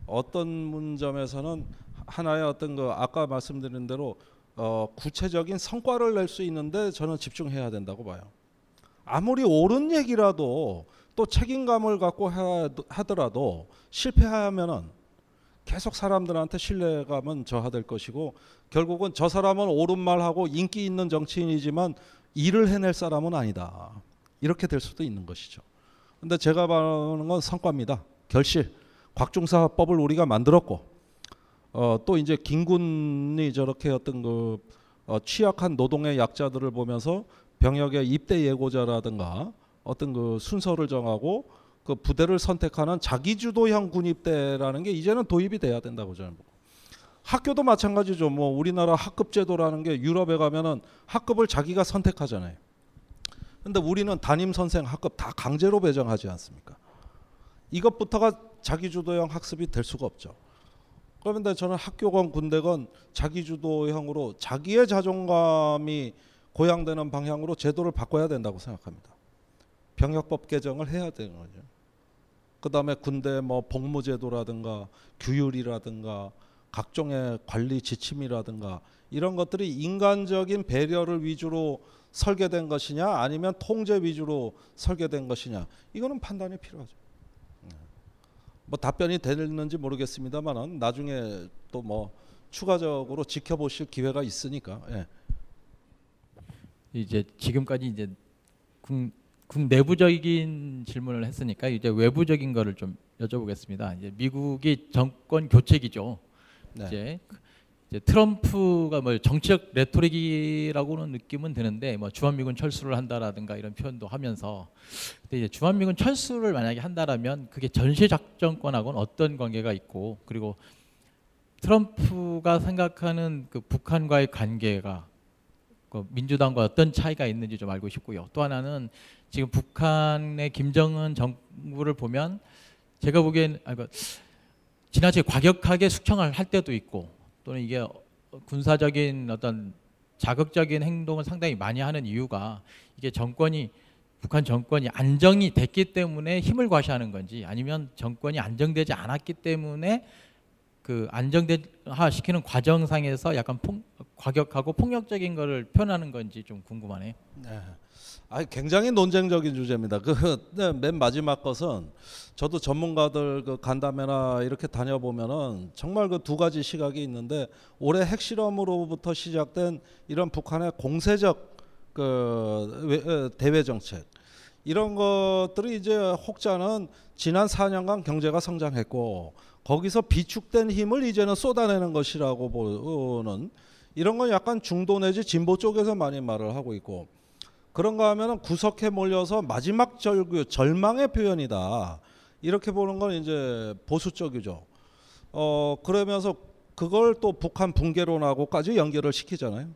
어떤 문점에서는 하나의 어떤 그 아까 말씀드린 대로 어 구체적인 성과를 낼 수 있는데 저는 집중해야 된다고 봐요. 아무리 옳은 얘기라도 또 책임감을 갖고 하더라도 실패하면은 계속 사람들한테 신뢰감은 저하될 것이고 결국은 저 사람은 옳은 말하고 인기 있는 정치인이지만 일을 해낼 사람은 아니다. 이렇게 될 수도 있는 것이죠. 근데 제가 말하는 건 성과입니다. 결실. 곽중사법을 우리가 만들었고 어, 또 이제 김군이 저렇게 어떤 그 어, 취약한 노동의 약자들을 보면서 병역의 입대 예고자라든가 어떤 그 순서를 정하고 그 부대를 선택하는 자기주도형 군입대라는 게 이제는 도입이 돼야 된다고 저는 보고 학교도 마찬가지죠. 뭐 우리나라 학급 제도라는 게 유럽에 가면은 학급을 자기가 선택하잖아요. 근데 우리는 담임 선생 학급 다 강제로 배정하지 않습니까? 이것부터가 자기주도형 학습이 될 수가 없죠. 그런데 저는 학교건 군대건 자기주도형으로 자기의 자존감이 고양되는 방향으로 제도를 바꿔야 된다고 생각합니다. 병역법 개정을 해야 되는 거죠. 그다음에 군대 뭐 복무제도라든가 규율이라든가 각종의 관리 지침이라든가 이런 것들이 인간적인 배려를 위주로 설계된 것이냐 아니면 통제 위주로 설계된 것이냐 이거는 판단이 필요하죠. 뭐 답변이 되는지 모르겠습니다만은 나중에 또 뭐 추가적으로 지켜보실 기회가 있으니까. 예. 이제 지금까지 이제 국, 국 내부적인 질문을 했으니까 이제 외부적인 거를 좀 여쭤보겠습니다. 이제 미국이 정권 교체기죠. 네. 이제 이제 트럼프가 뭐 정치적 레토릭이라고는 느낌은 드는데 뭐 주한미군 철수를 한다라든가 이런 표현도 하면서 근데 이제 주한미군 철수를 만약에 한다라면 그게 전시 작전권하고는 어떤 관계가 있고 그리고 트럼프가 생각하는 그 북한과의 관계가 그 민주당과 어떤 차이가 있는지 좀 알고 싶고요. 또 하나는 지금 북한의 김정은 정부를 보면 제가 보기엔 아, 그 지나치게 과격하게 숙청을 할 때도 있고 또는 이게 군사적인 어떤 자극적인 행동을 상당히 많이 하는 이유가 이게 정권이 북한 정권이 안정이 됐기 때문에 힘을 과시하는 건지 아니면 정권이 안정되지 않았기 때문에 그 안정화 시키는 과정상에서 약간 폭, 과격하고 폭력적인 거를 표현하는 건지 좀 궁금하네요. 네. 아, 굉장히 논쟁적인 주제입니다. 그맨 네, 마지막 것은 저도 전문가들 그 간담회나 이렇게 다녀보면은 정말 그 두 가지 시각이 있는데 올해 핵실험으로부터 시작된 이런 북한의 공세적 그 대외 정책 이런 것들이 이제 혹자는 지난 4년간 경제가 성장했고 거기서 비축된 힘을 이제는 쏟아내는 것이라고 보는 이런 건 약간 중도 내지 진보 쪽에서 많이 말을 하고 있고 그런가 하면은 구석에 몰려서 마지막 절규 절망의 표현이다 이렇게 보는 건 이제 보수 쪽이죠. 어 그러면서 그걸 또 북한 붕괴론하고까지 연결을 시키잖아요.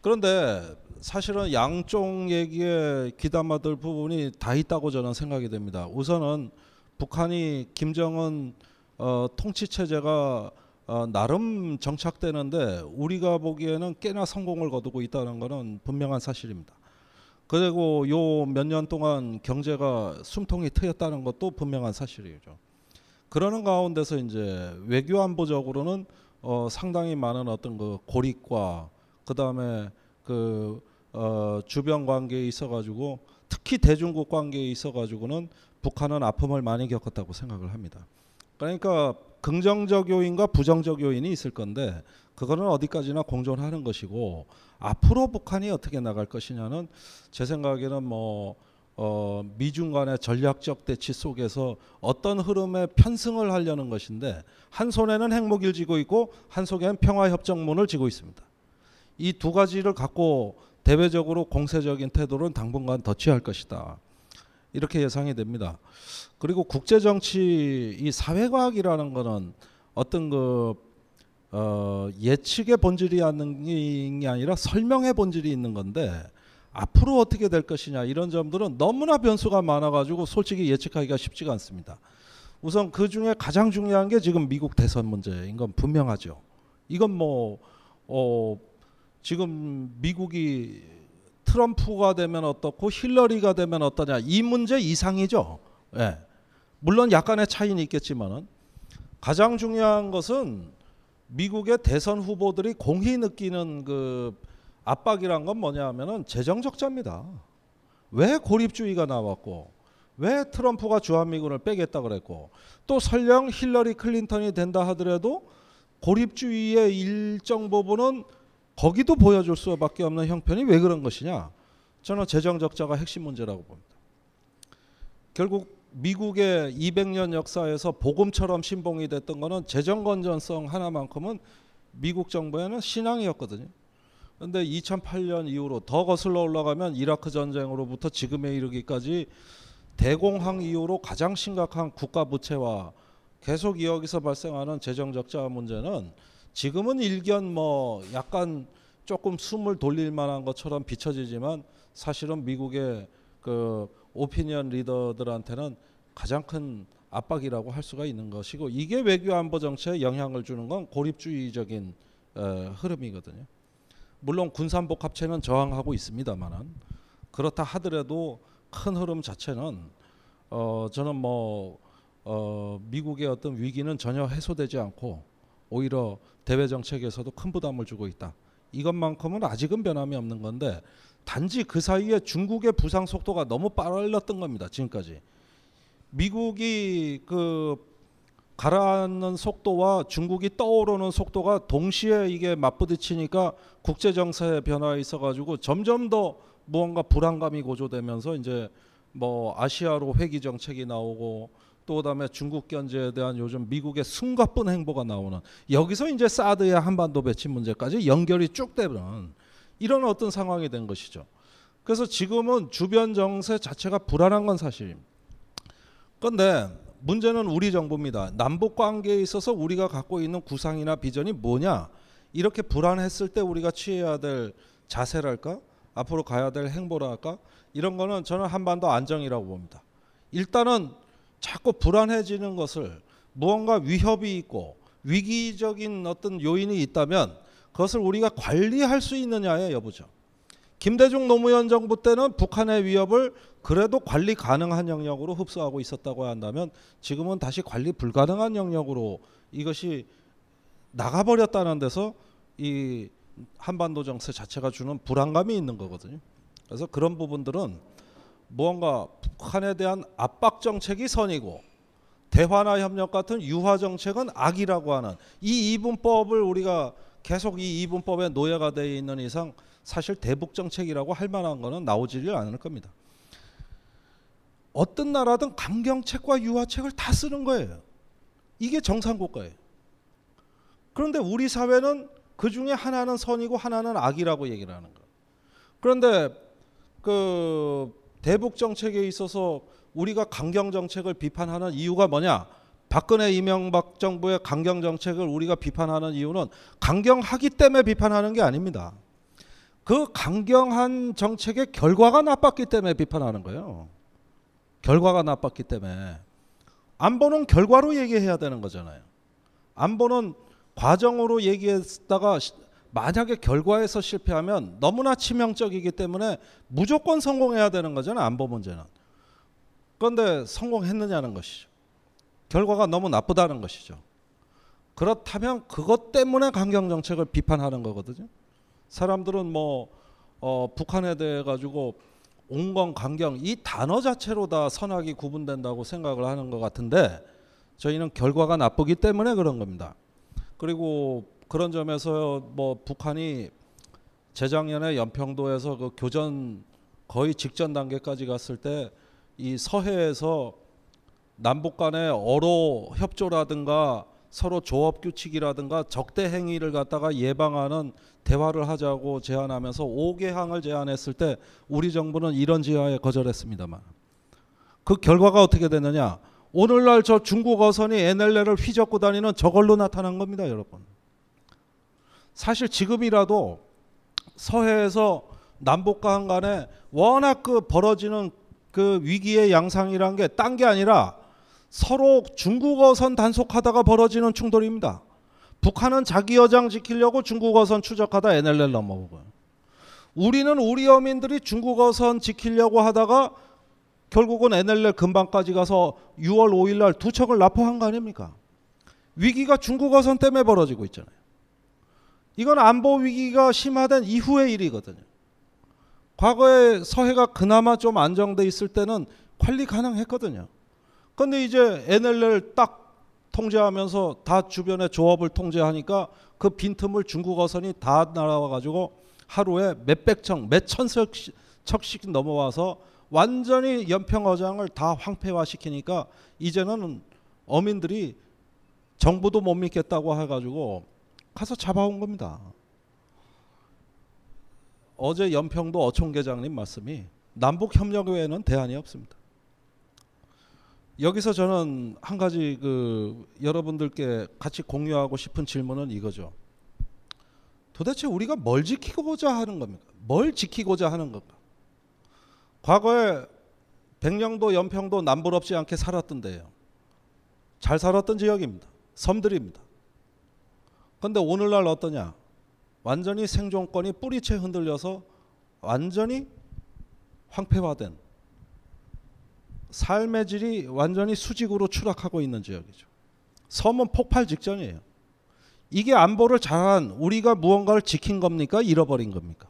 그런데 사실은 양쪽 얘기에 귀담아들 부분이 다 있다고 저는 생각이 됩니다. 우선은 북한이 김정은 어, 통치 체제가 어, 나름 정착되는데 우리가 보기에는 꽤나 성공을 거두고 있다는 것은 분명한 사실입니다. 그리고 요 몇 년 동안 경제가 숨통이 트였다는 것도 분명한 사실이죠. 그러는 가운데서 이제 외교 안보적으로는 어, 상당히 많은 어떤 그 고립과 그 다음에 그 어, 주변 관계에 있어가지고 특히 대중국 관계에 있어가지고는 북한은 아픔을 많이 겪었다고 생각을 합니다. 그러니까 긍정적 요인과 부정적 요인이 있을 건데 그거는 어디까지나 공존하는 것이고 앞으로 북한이 어떻게 나갈 것이냐는 제 생각에는 뭐 어, 미중 간의 전략적 대치 속에서 어떤 흐름에 편승을 하려는 것인데 한 손에는 핵무기를 쥐고 있고 한 손에는 평화협정문을 쥐고 있습니다. 이 두 가지를 갖고 대외적으로 공세적인 태도는 당분간 더 취할 것이다. 이렇게 예상이 됩니다. 그리고 국제 정치 이 사회과학이라는 거는 어떤 그 어, 예측의 본질이 있는 게 아니라 설명의 본질이 있는 건데 앞으로 어떻게 될 것이냐 이런 점들은 너무나 변수가 많아가지고 솔직히 예측하기가 쉽지가 않습니다. 우선 그 중에 가장 중요한 게 지금 미국 대선 문제인 건 분명하죠. 이건 뭐 어, 지금 미국이 트럼프가 되면 어떻고 힐러리가 되면 어떠냐 이 문제 이상이죠. 예. 물론 약간의 차이는 있겠지만은 가장 중요한 것은 미국의 대선 후보들이 공히 느끼는 그 압박이란 건 뭐냐 하면은 재정 적자입니다. 왜 고립주의가 나왔고 왜 트럼프가 주한미군을 빼겠다 그랬고 또 설령 힐러리 클린턴이 된다 하더라도 고립주의의 일정 부분은 거기도 보여줄 수밖에 없는 형편이 왜 그런 것이냐? 저는 재정 적자가 핵심 문제라고 봅니다. 결국 미국의 200년 역사에서 복음처럼 신봉이 됐던 것은 재정 건전성 하나만큼은 미국 정부에는 신앙이었거든요. 그런데 2008년 이후로 더 거슬러 올라가면 이라크 전쟁으로부터 지금에 이르기까지 대공황 이후로 가장 심각한 국가 부채와 계속 여기서 발생하는 재정 적자 문제는 지금은 일견 뭐 약간 조금 숨을 돌릴 만한 것처럼 비춰지지만 사실은 미국의 그 오피니언 리더들한테는 가장 큰 압박이라고 할 수가 있는 것이고 이게 외교 안보 정책에 영향을 주는 건 고립주의적인 어, 흐름이거든요. 물론 군산복 합체는 저항하고 있습니다만은 그렇다 하더라도 큰 흐름 자체는 어 저는 뭐 어, 미국의 어떤 위기는 전혀 해소되지 않고 오히려 대외 정책에서도 큰 부담을 주고 있다. 이것만큼은 아직은 변함이 없는 건데 단지 그 사이에 중국의 부상 속도가 너무 빨랐던 겁니다. 지금까지 미국이 그 가라앉는 속도와 중국이 떠오르는 속도가 동시에 이게 맞부딪히니까 국제 정세의 변화에 있어 가지고 점점 더 무언가 불안감이 고조되면서 이제 뭐 아시아로 회귀 정책이 나오고 또 그다음에 중국 견제에 대한 요즘 미국의 숨가쁜 행보가 나오는 여기서 이제 사드의 한반도 배치 문제까지 연결이 쭉 되는 이런 어떤 상황이 된 것이죠. 그래서 지금은 주변 정세 자체가 불안한 건 사실입니다. 그런데 문제는 우리 정부입니다. 남북 관계에 있어서 우리가 갖고 있는 구상이나 비전이 뭐냐? 이렇게 불안했을 때 우리가 취해야 될 자세랄까? 앞으로 가야 될 행보랄까? 이런 거는 저는 한반도 안정이라고 봅니다. 일단은 자꾸 불안해지는 것을 무언가 위협이 있고 위기적인 어떤 요인이 있다면 그것을 우리가 관리할 수 있느냐의 여부죠. 김대중 노무현 정부 때는 북한의 위협을 그래도 관리 가능한 영역으로 흡수하고 있었다고 한다면 지금은 다시 관리 불가능한 영역으로 이것이 나가버렸다는 데서 이 한반도 정세 자체가 주는 불안감이 있는 거거든요. 그래서 그런 부분들은 무언가 북한에 대한 압박 정책이 선이고 대화나 협력 같은 유화 정책은 악이라고 하는 이 이분법을 우리가 계속 이 이분법에 노예가 되어 있는 이상 사실 대북 정책이라고 할 만한 거는 나오지를 않을 겁니다. 어떤 나라든 강경책과 유화책을 다 쓰는 거예요. 이게 정상 국가예요. 그런데 우리 사회는 그 중에 하나는 선이고 하나는 악이라고 얘기를 하는 거예요. 그런데 그 대북 정책에 있어서 우리가 강경 정책을 비판하는 이유가 뭐냐? 박근혜 이명박 정부의 강경 정책을 우리가 비판하는 이유는 강경하기 때문에 비판하는 게 아닙니다. 그 강경한 정책의 결과가 나빴기 때문에 비판하는 거예요. 결과가 나빴기 때문에 안보는 결과로 얘기해야 되는 거잖아요. 안보는 과정으로 얘기했다가 만약에 결과에서 실패하면 너무나 치명적이기 때문에 무조건 성공해야 되는 거잖아요. 안보 문제는. 그런데 성공했느냐는 것이죠. 결과가 너무 나쁘다는 것이죠. 그렇다면 그것 때문에 강경 정책을 비판하는 거거든요. 사람들은 뭐 어, 북한에 대해 가지고 온건 강경 이 단어 자체로 다 선악이 구분된다고 생각을 하는 것 같은데 저희는 결과가 나쁘기 때문에 그런 겁니다. 그리고 그런 점에서 뭐 북한이 재작년에 연평도에서 그 교전 거의 직전 단계까지 갔을 때 이 서해에서 남북 간의 어로 협조라든가 서로 조업 규칙이라든가 적대 행위를 갖다가 예방하는 대화를 하자고 제안하면서 5개 항을 제안했을 때 우리 정부는 이런 제안에 거절했습니다만. 그 결과가 어떻게 됐느냐? 오늘날 저 중국 어선이 NLL을 휘젓고 다니는 저걸로 나타난 겁니다 여러분 사실 지금이라도 서해에서 남북간 간에 워낙 그 벌어지는 그 위기의 양상이란 게 딴 게 아니라 서로 중국 어선 단속하다가 벌어지는 충돌입니다. 북한은 자기 여장 지키려고 중국 어선 추적하다 NLL 넘어오고 우리는 우리 어민들이 중국 어선 지키려고 하다가 결국은 NLL 근방까지 가서 6월 5일 날 두 척을 납포한 거 아닙니까? 위기가 중국 어선 때문에 벌어지고 있잖아요. 이건 안보 위기가 심화된 이후의 일이거든요. 과거에 서해가 그나마 좀 안정돼 있을 때는 관리 가능했거든요. 근데 이제 NLL 딱 통제하면서 다 주변의 조업을 통제하니까 그 빈틈을 중국 어선이 다 날아와 가지고 하루에 몇백 척, 몇천 척씩 넘어와서 완전히 연평어장을 다 황폐화 시키니까 이제는 어민들이 정부도 못 믿겠다고 해가지고 가서 잡아온 겁니다. 어제 연평도 어촌계장님 말씀이 남북 협력 외에는 대안이 없습니다. 여기서 저는 한 가지 그 여러분들께 같이 공유하고 싶은 질문은 이거죠. 도대체 우리가 뭘 지키고자 하는 겁니까? 뭘 지키고자 하는 겁니까? 과거에 백령도, 연평도 남부럽지 않게 살았던 데요. 잘 살았던 지역입니다. 섬들입니다. 근데 오늘날 어떠냐? 완전히 생존권이 뿌리채 흔들려서 완전히 황폐화된 삶의 질이 완전히 수직으로 추락하고 있는 지역이죠. 섬은 폭발 직전이에요. 이게 안보를 잘한 우리가 무언가를 지킨 겁니까? 잃어버린 겁니까?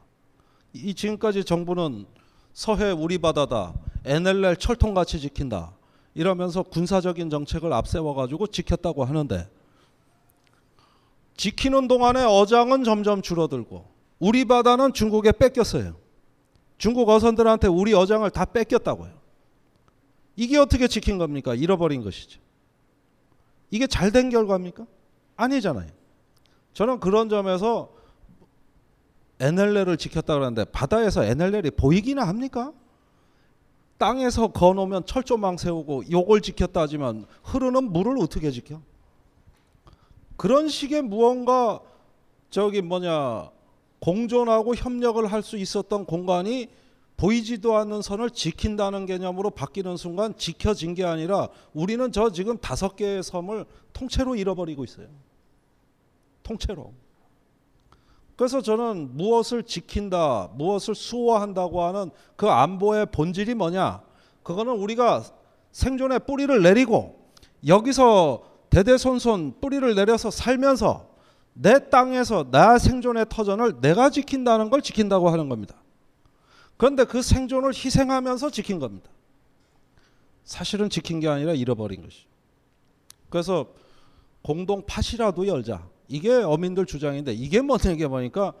이 지금까지 정부는 서해 우리 바다다, NLL 철통같이 지킨다 이러면서 군사적인 정책을 앞세워 가지고 지켰다고 하는데 지키는 동안에 어장은 점점 줄어들고 우리 바다는 중국에 뺏겼어요. 중국 어선들한테 우리 어장을 다 뺏겼다고요. 이게 어떻게 지킨 겁니까? 잃어버린 것이죠. 이게 잘 된 결과입니까? 아니잖아요. 저는 그런 점에서 NLL을 지켰다 그러는데 바다에서 NLL이 보이기나 합니까? 땅에서 거놓으면 철조망 세우고 요걸 지켰다 하지만 흐르는 물을 어떻게 지켜? 그런 식의 무언가 저기 뭐냐 공존하고 협력을 할 수 있었던 공간이 보이지도 않는 선을 지킨다는 개념으로 바뀌는 순간 지켜진 게 아니라 우리는 저 지금 다섯 개의 섬을 통째로 잃어버리고 있어요. 통째로. 그래서 저는 무엇을 지킨다, 무엇을 수호한다고 하는 그 안보의 본질이 뭐냐? 그거는 우리가 생존의 뿌리를 내리고 여기서 대대손손 뿌리를 내려서 살면서 내 땅에서 나 생존의 터전을 내가 지킨다는 걸 지킨다고 하는 겁니다. 그런데 그 생존을 희생하면서 지킨 겁니다. 사실은 지킨 게 아니라 잃어버린 것이죠. 그래서 공동 팥이라도 열자. 이게 어민들 주장인데 이게 뭐냐게 보니까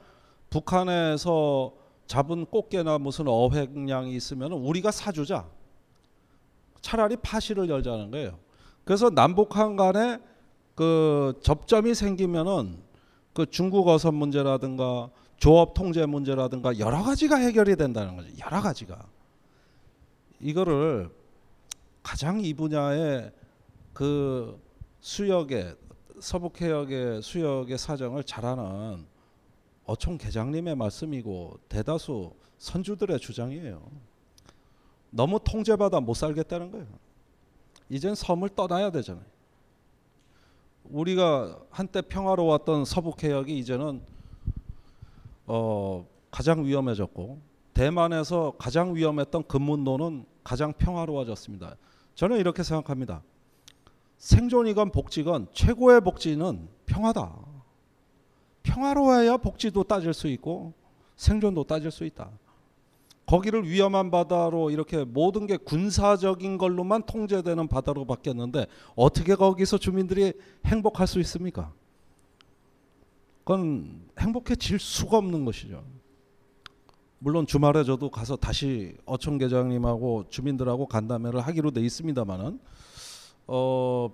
북한에서 잡은 꽃게나 무슨 어획량이 있으면 우리가 사주자. 차라리 파시를 열자는 거예요. 그래서 남북한 간에 그 접점이 생기면은 그 중국 어선 문제라든가 조업 통제 문제라든가 여러 가지가 해결이 된다는 거죠. 여러 가지가. 이거를 가장 이 분야의 그 수역의 서북 해역의 수역의 사정을 잘 아는 어총 계장님의 말씀이고 대다수 선주들의 주장이에요. 너무 통제받아 못 살겠다는 거예요. 이젠 섬을 떠나야 되잖아요. 우리가 한때 평화로웠던 서북 해역이 이제는 어 가장 위험해졌고 대만에서 가장 위험했던 금문도는 가장 평화로워졌습니다. 저는 이렇게 생각합니다. 생존이건 복지건 최고의 복지는 평화다. 평화로워야 복지도 따질 수 있고 생존도 따질 수 있다. 거기를 위험한 바다로 이렇게 모든 게 군사적인 걸로만 통제되는 바다로 바뀌었는데 어떻게 거기서 주민들이 행복할 수 있습니까? 그건 행복해질 수가 없는 것이죠. 물론 주말에 저도 가서 다시 어촌 계장님하고 주민들하고 간담회를 하기로 돼 있습니다만은 어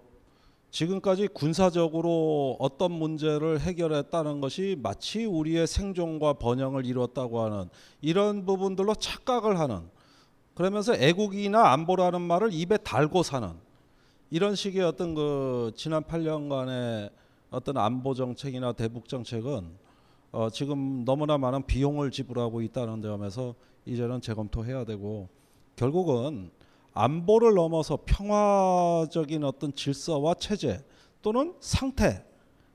지금까지 군사적으로 어떤 문제를 해결했다는 것이 마치 우리의 생존과 번영을 이뤘다고 하는 이런 부분들로 착각을 하는 그러면서 애국이나 안보라는 말을 입에 달고 사는 이런 식의 어떤 그 지난 8년간의 어떤 안보 정책이나 대북 정책은 어 지금 너무나 많은 비용을 지불하고 있다는 점에서 이제는 재검토해야 되고 결국은 안보를 넘어서 평화적인 어떤 질서와 체제 또는 상태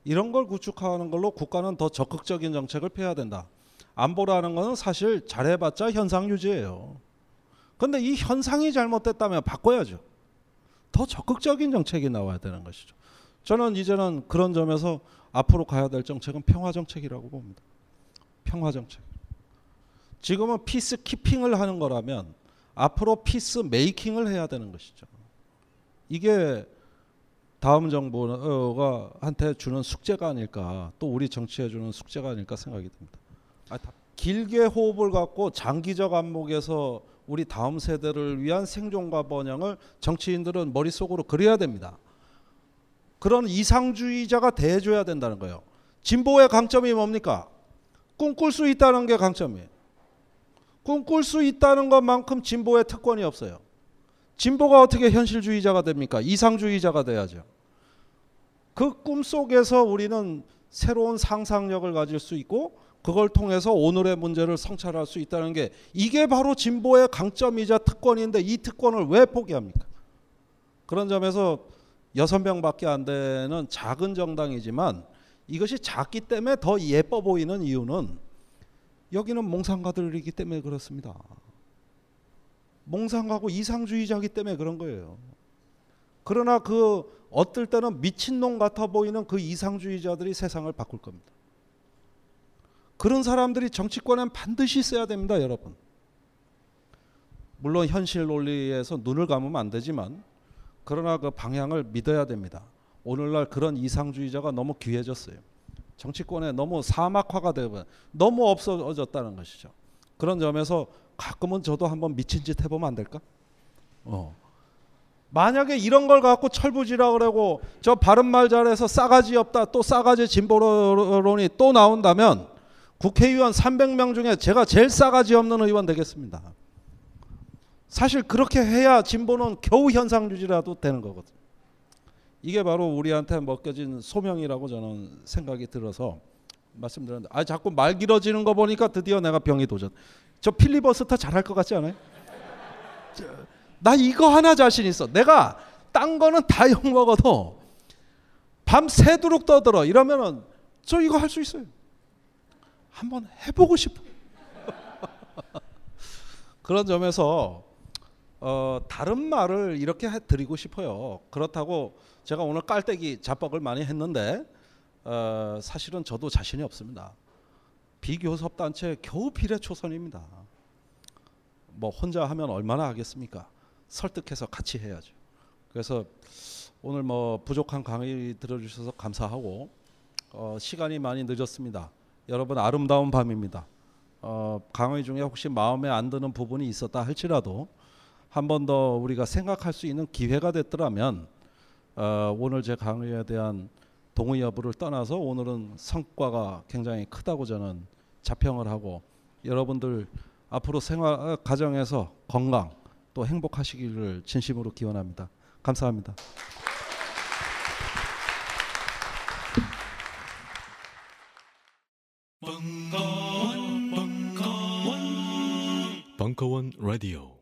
이런 걸 구축하는 걸로 국가는 더 적극적인 정책을 펴야 된다. 안보라는 것은 사실 잘해봤자 현상 유지예요. 그런데 이 현상이 잘못됐다면 바꿔야죠. 더 적극적인 정책이 나와야 되는 것이죠. 저는 이제는 그런 점에서 앞으로 가야 될 정책은 평화 정책이라고 봅니다. 평화 정책. 지금은 peace keeping을 하는 거라면 앞으로 peace making을 해야 되는 것이죠. 이게 다음 정부가 한테 주는 숙제가 아닐까 또 우리 정치에 주는 숙제가 아닐까 생각이 듭니다. 아, 길게 호흡을 갖고 장기적 안목에서 우리 다음 세대를 위한 생존과 번영을 정치인들은 머릿속으로 그려야 됩니다. 그런 이상주의자가 돼줘야 된다는 거예요. 진보의 강점이 뭡니까? 꿈꿀 수 있다는 게 강점이에요. 꿈꿀 수 있다는 것만큼 진보의 특권이 없어요. 진보가 어떻게 현실주의자가 됩니까? 이상주의자가 돼야죠. 그 꿈 속에서 우리는 새로운 상상력을 가질 수 있고 그걸 통해서 오늘의 문제를 성찰할 수 있다는 게 이게 바로 진보의 강점이자 특권인데 이 특권을 왜 포기합니까? 그런 점에서 여섯 명밖에 안 되는 작은 정당이지만 이것이 작기 때문에 더 예뻐 보이는 이유는 여기는 몽상가들이기 때문에 그렇습니다. 몽상가고 이상주의자기 때문에 그런 거예요. 그러나 그 어떨 때는 미친놈 같아 보이는 그 이상주의자들이 세상을 바꿀 겁니다. 그런 사람들이 정치권엔 반드시 있어야 됩니다, 여러분. 물론 현실 논리에서 눈을 감으면 안 되지만 그러나 그 방향을 믿어야 됩니다. 오늘날 그런 이상주의자가 너무 귀해졌어요. 정치권에 너무 사막화가 되고 너무 없어졌다는 것이죠. 그런 점에서 가끔은 저도 한번 미친 짓 해보면 안 될까? 어. 만약에 이런 걸 갖고 철부지라 그러고 저 바른 말 잘해서 싸가지 없다 또 싸가지 진보론이 또 나온다면 국회의원 300명 중에 제가 제일 싸가지 없는 의원 되겠습니다. 사실 그렇게 해야 진보는 겨우 현상 유지라도 되는 거거든요. 이게 바로 우리한테 먹겨진 소명이라고 저는 생각이 들어서 말씀드렸는데 아 자꾸 말 길어지는 거 보니까 드디어 내가 병이 도전. 저 필리버스터 잘할 것 같지 않아요? 나 이거 하나 자신 있어. 내가 딴 거는 다 욕먹어도 밤 새도록 떠들어 이러면은 저 이거 할 수 있어요. 한번 해보고 싶어. *laughs* 그런 점에서 어, 다른 말을 이렇게 해 드리고 싶어요. 그렇다고 제가 오늘 깔때기 자뻑을 많이 했는데 어, 사실은 저도 자신이 없습니다. 비교섭 단체 겨우 비례 초선입니다. 뭐 혼자 하면 얼마나 하겠습니까? 설득해서 같이 해야죠. 그래서 오늘 뭐 부족한 강의 들어주셔서 감사하고 어, 시간이 많이 늦었습니다. 여러분 아름다운 밤입니다. 어, 강의 중에 혹시 마음에 안 드는 부분이 있었다 할지라도 한 번 더 우리가 생각할 수 있는 기회가 됐더라면 어, 오늘 제 강의에 대한 동의 여부를 떠나서 오늘은 성과가 굉장히 크다고 저는 자평을 하고 여러분들 앞으로 생활 가정에서 건강 또 행복하시기를 진심으로 기원합니다. 감사합니다. 벙커원, 벙커원, 벙커원 라디오.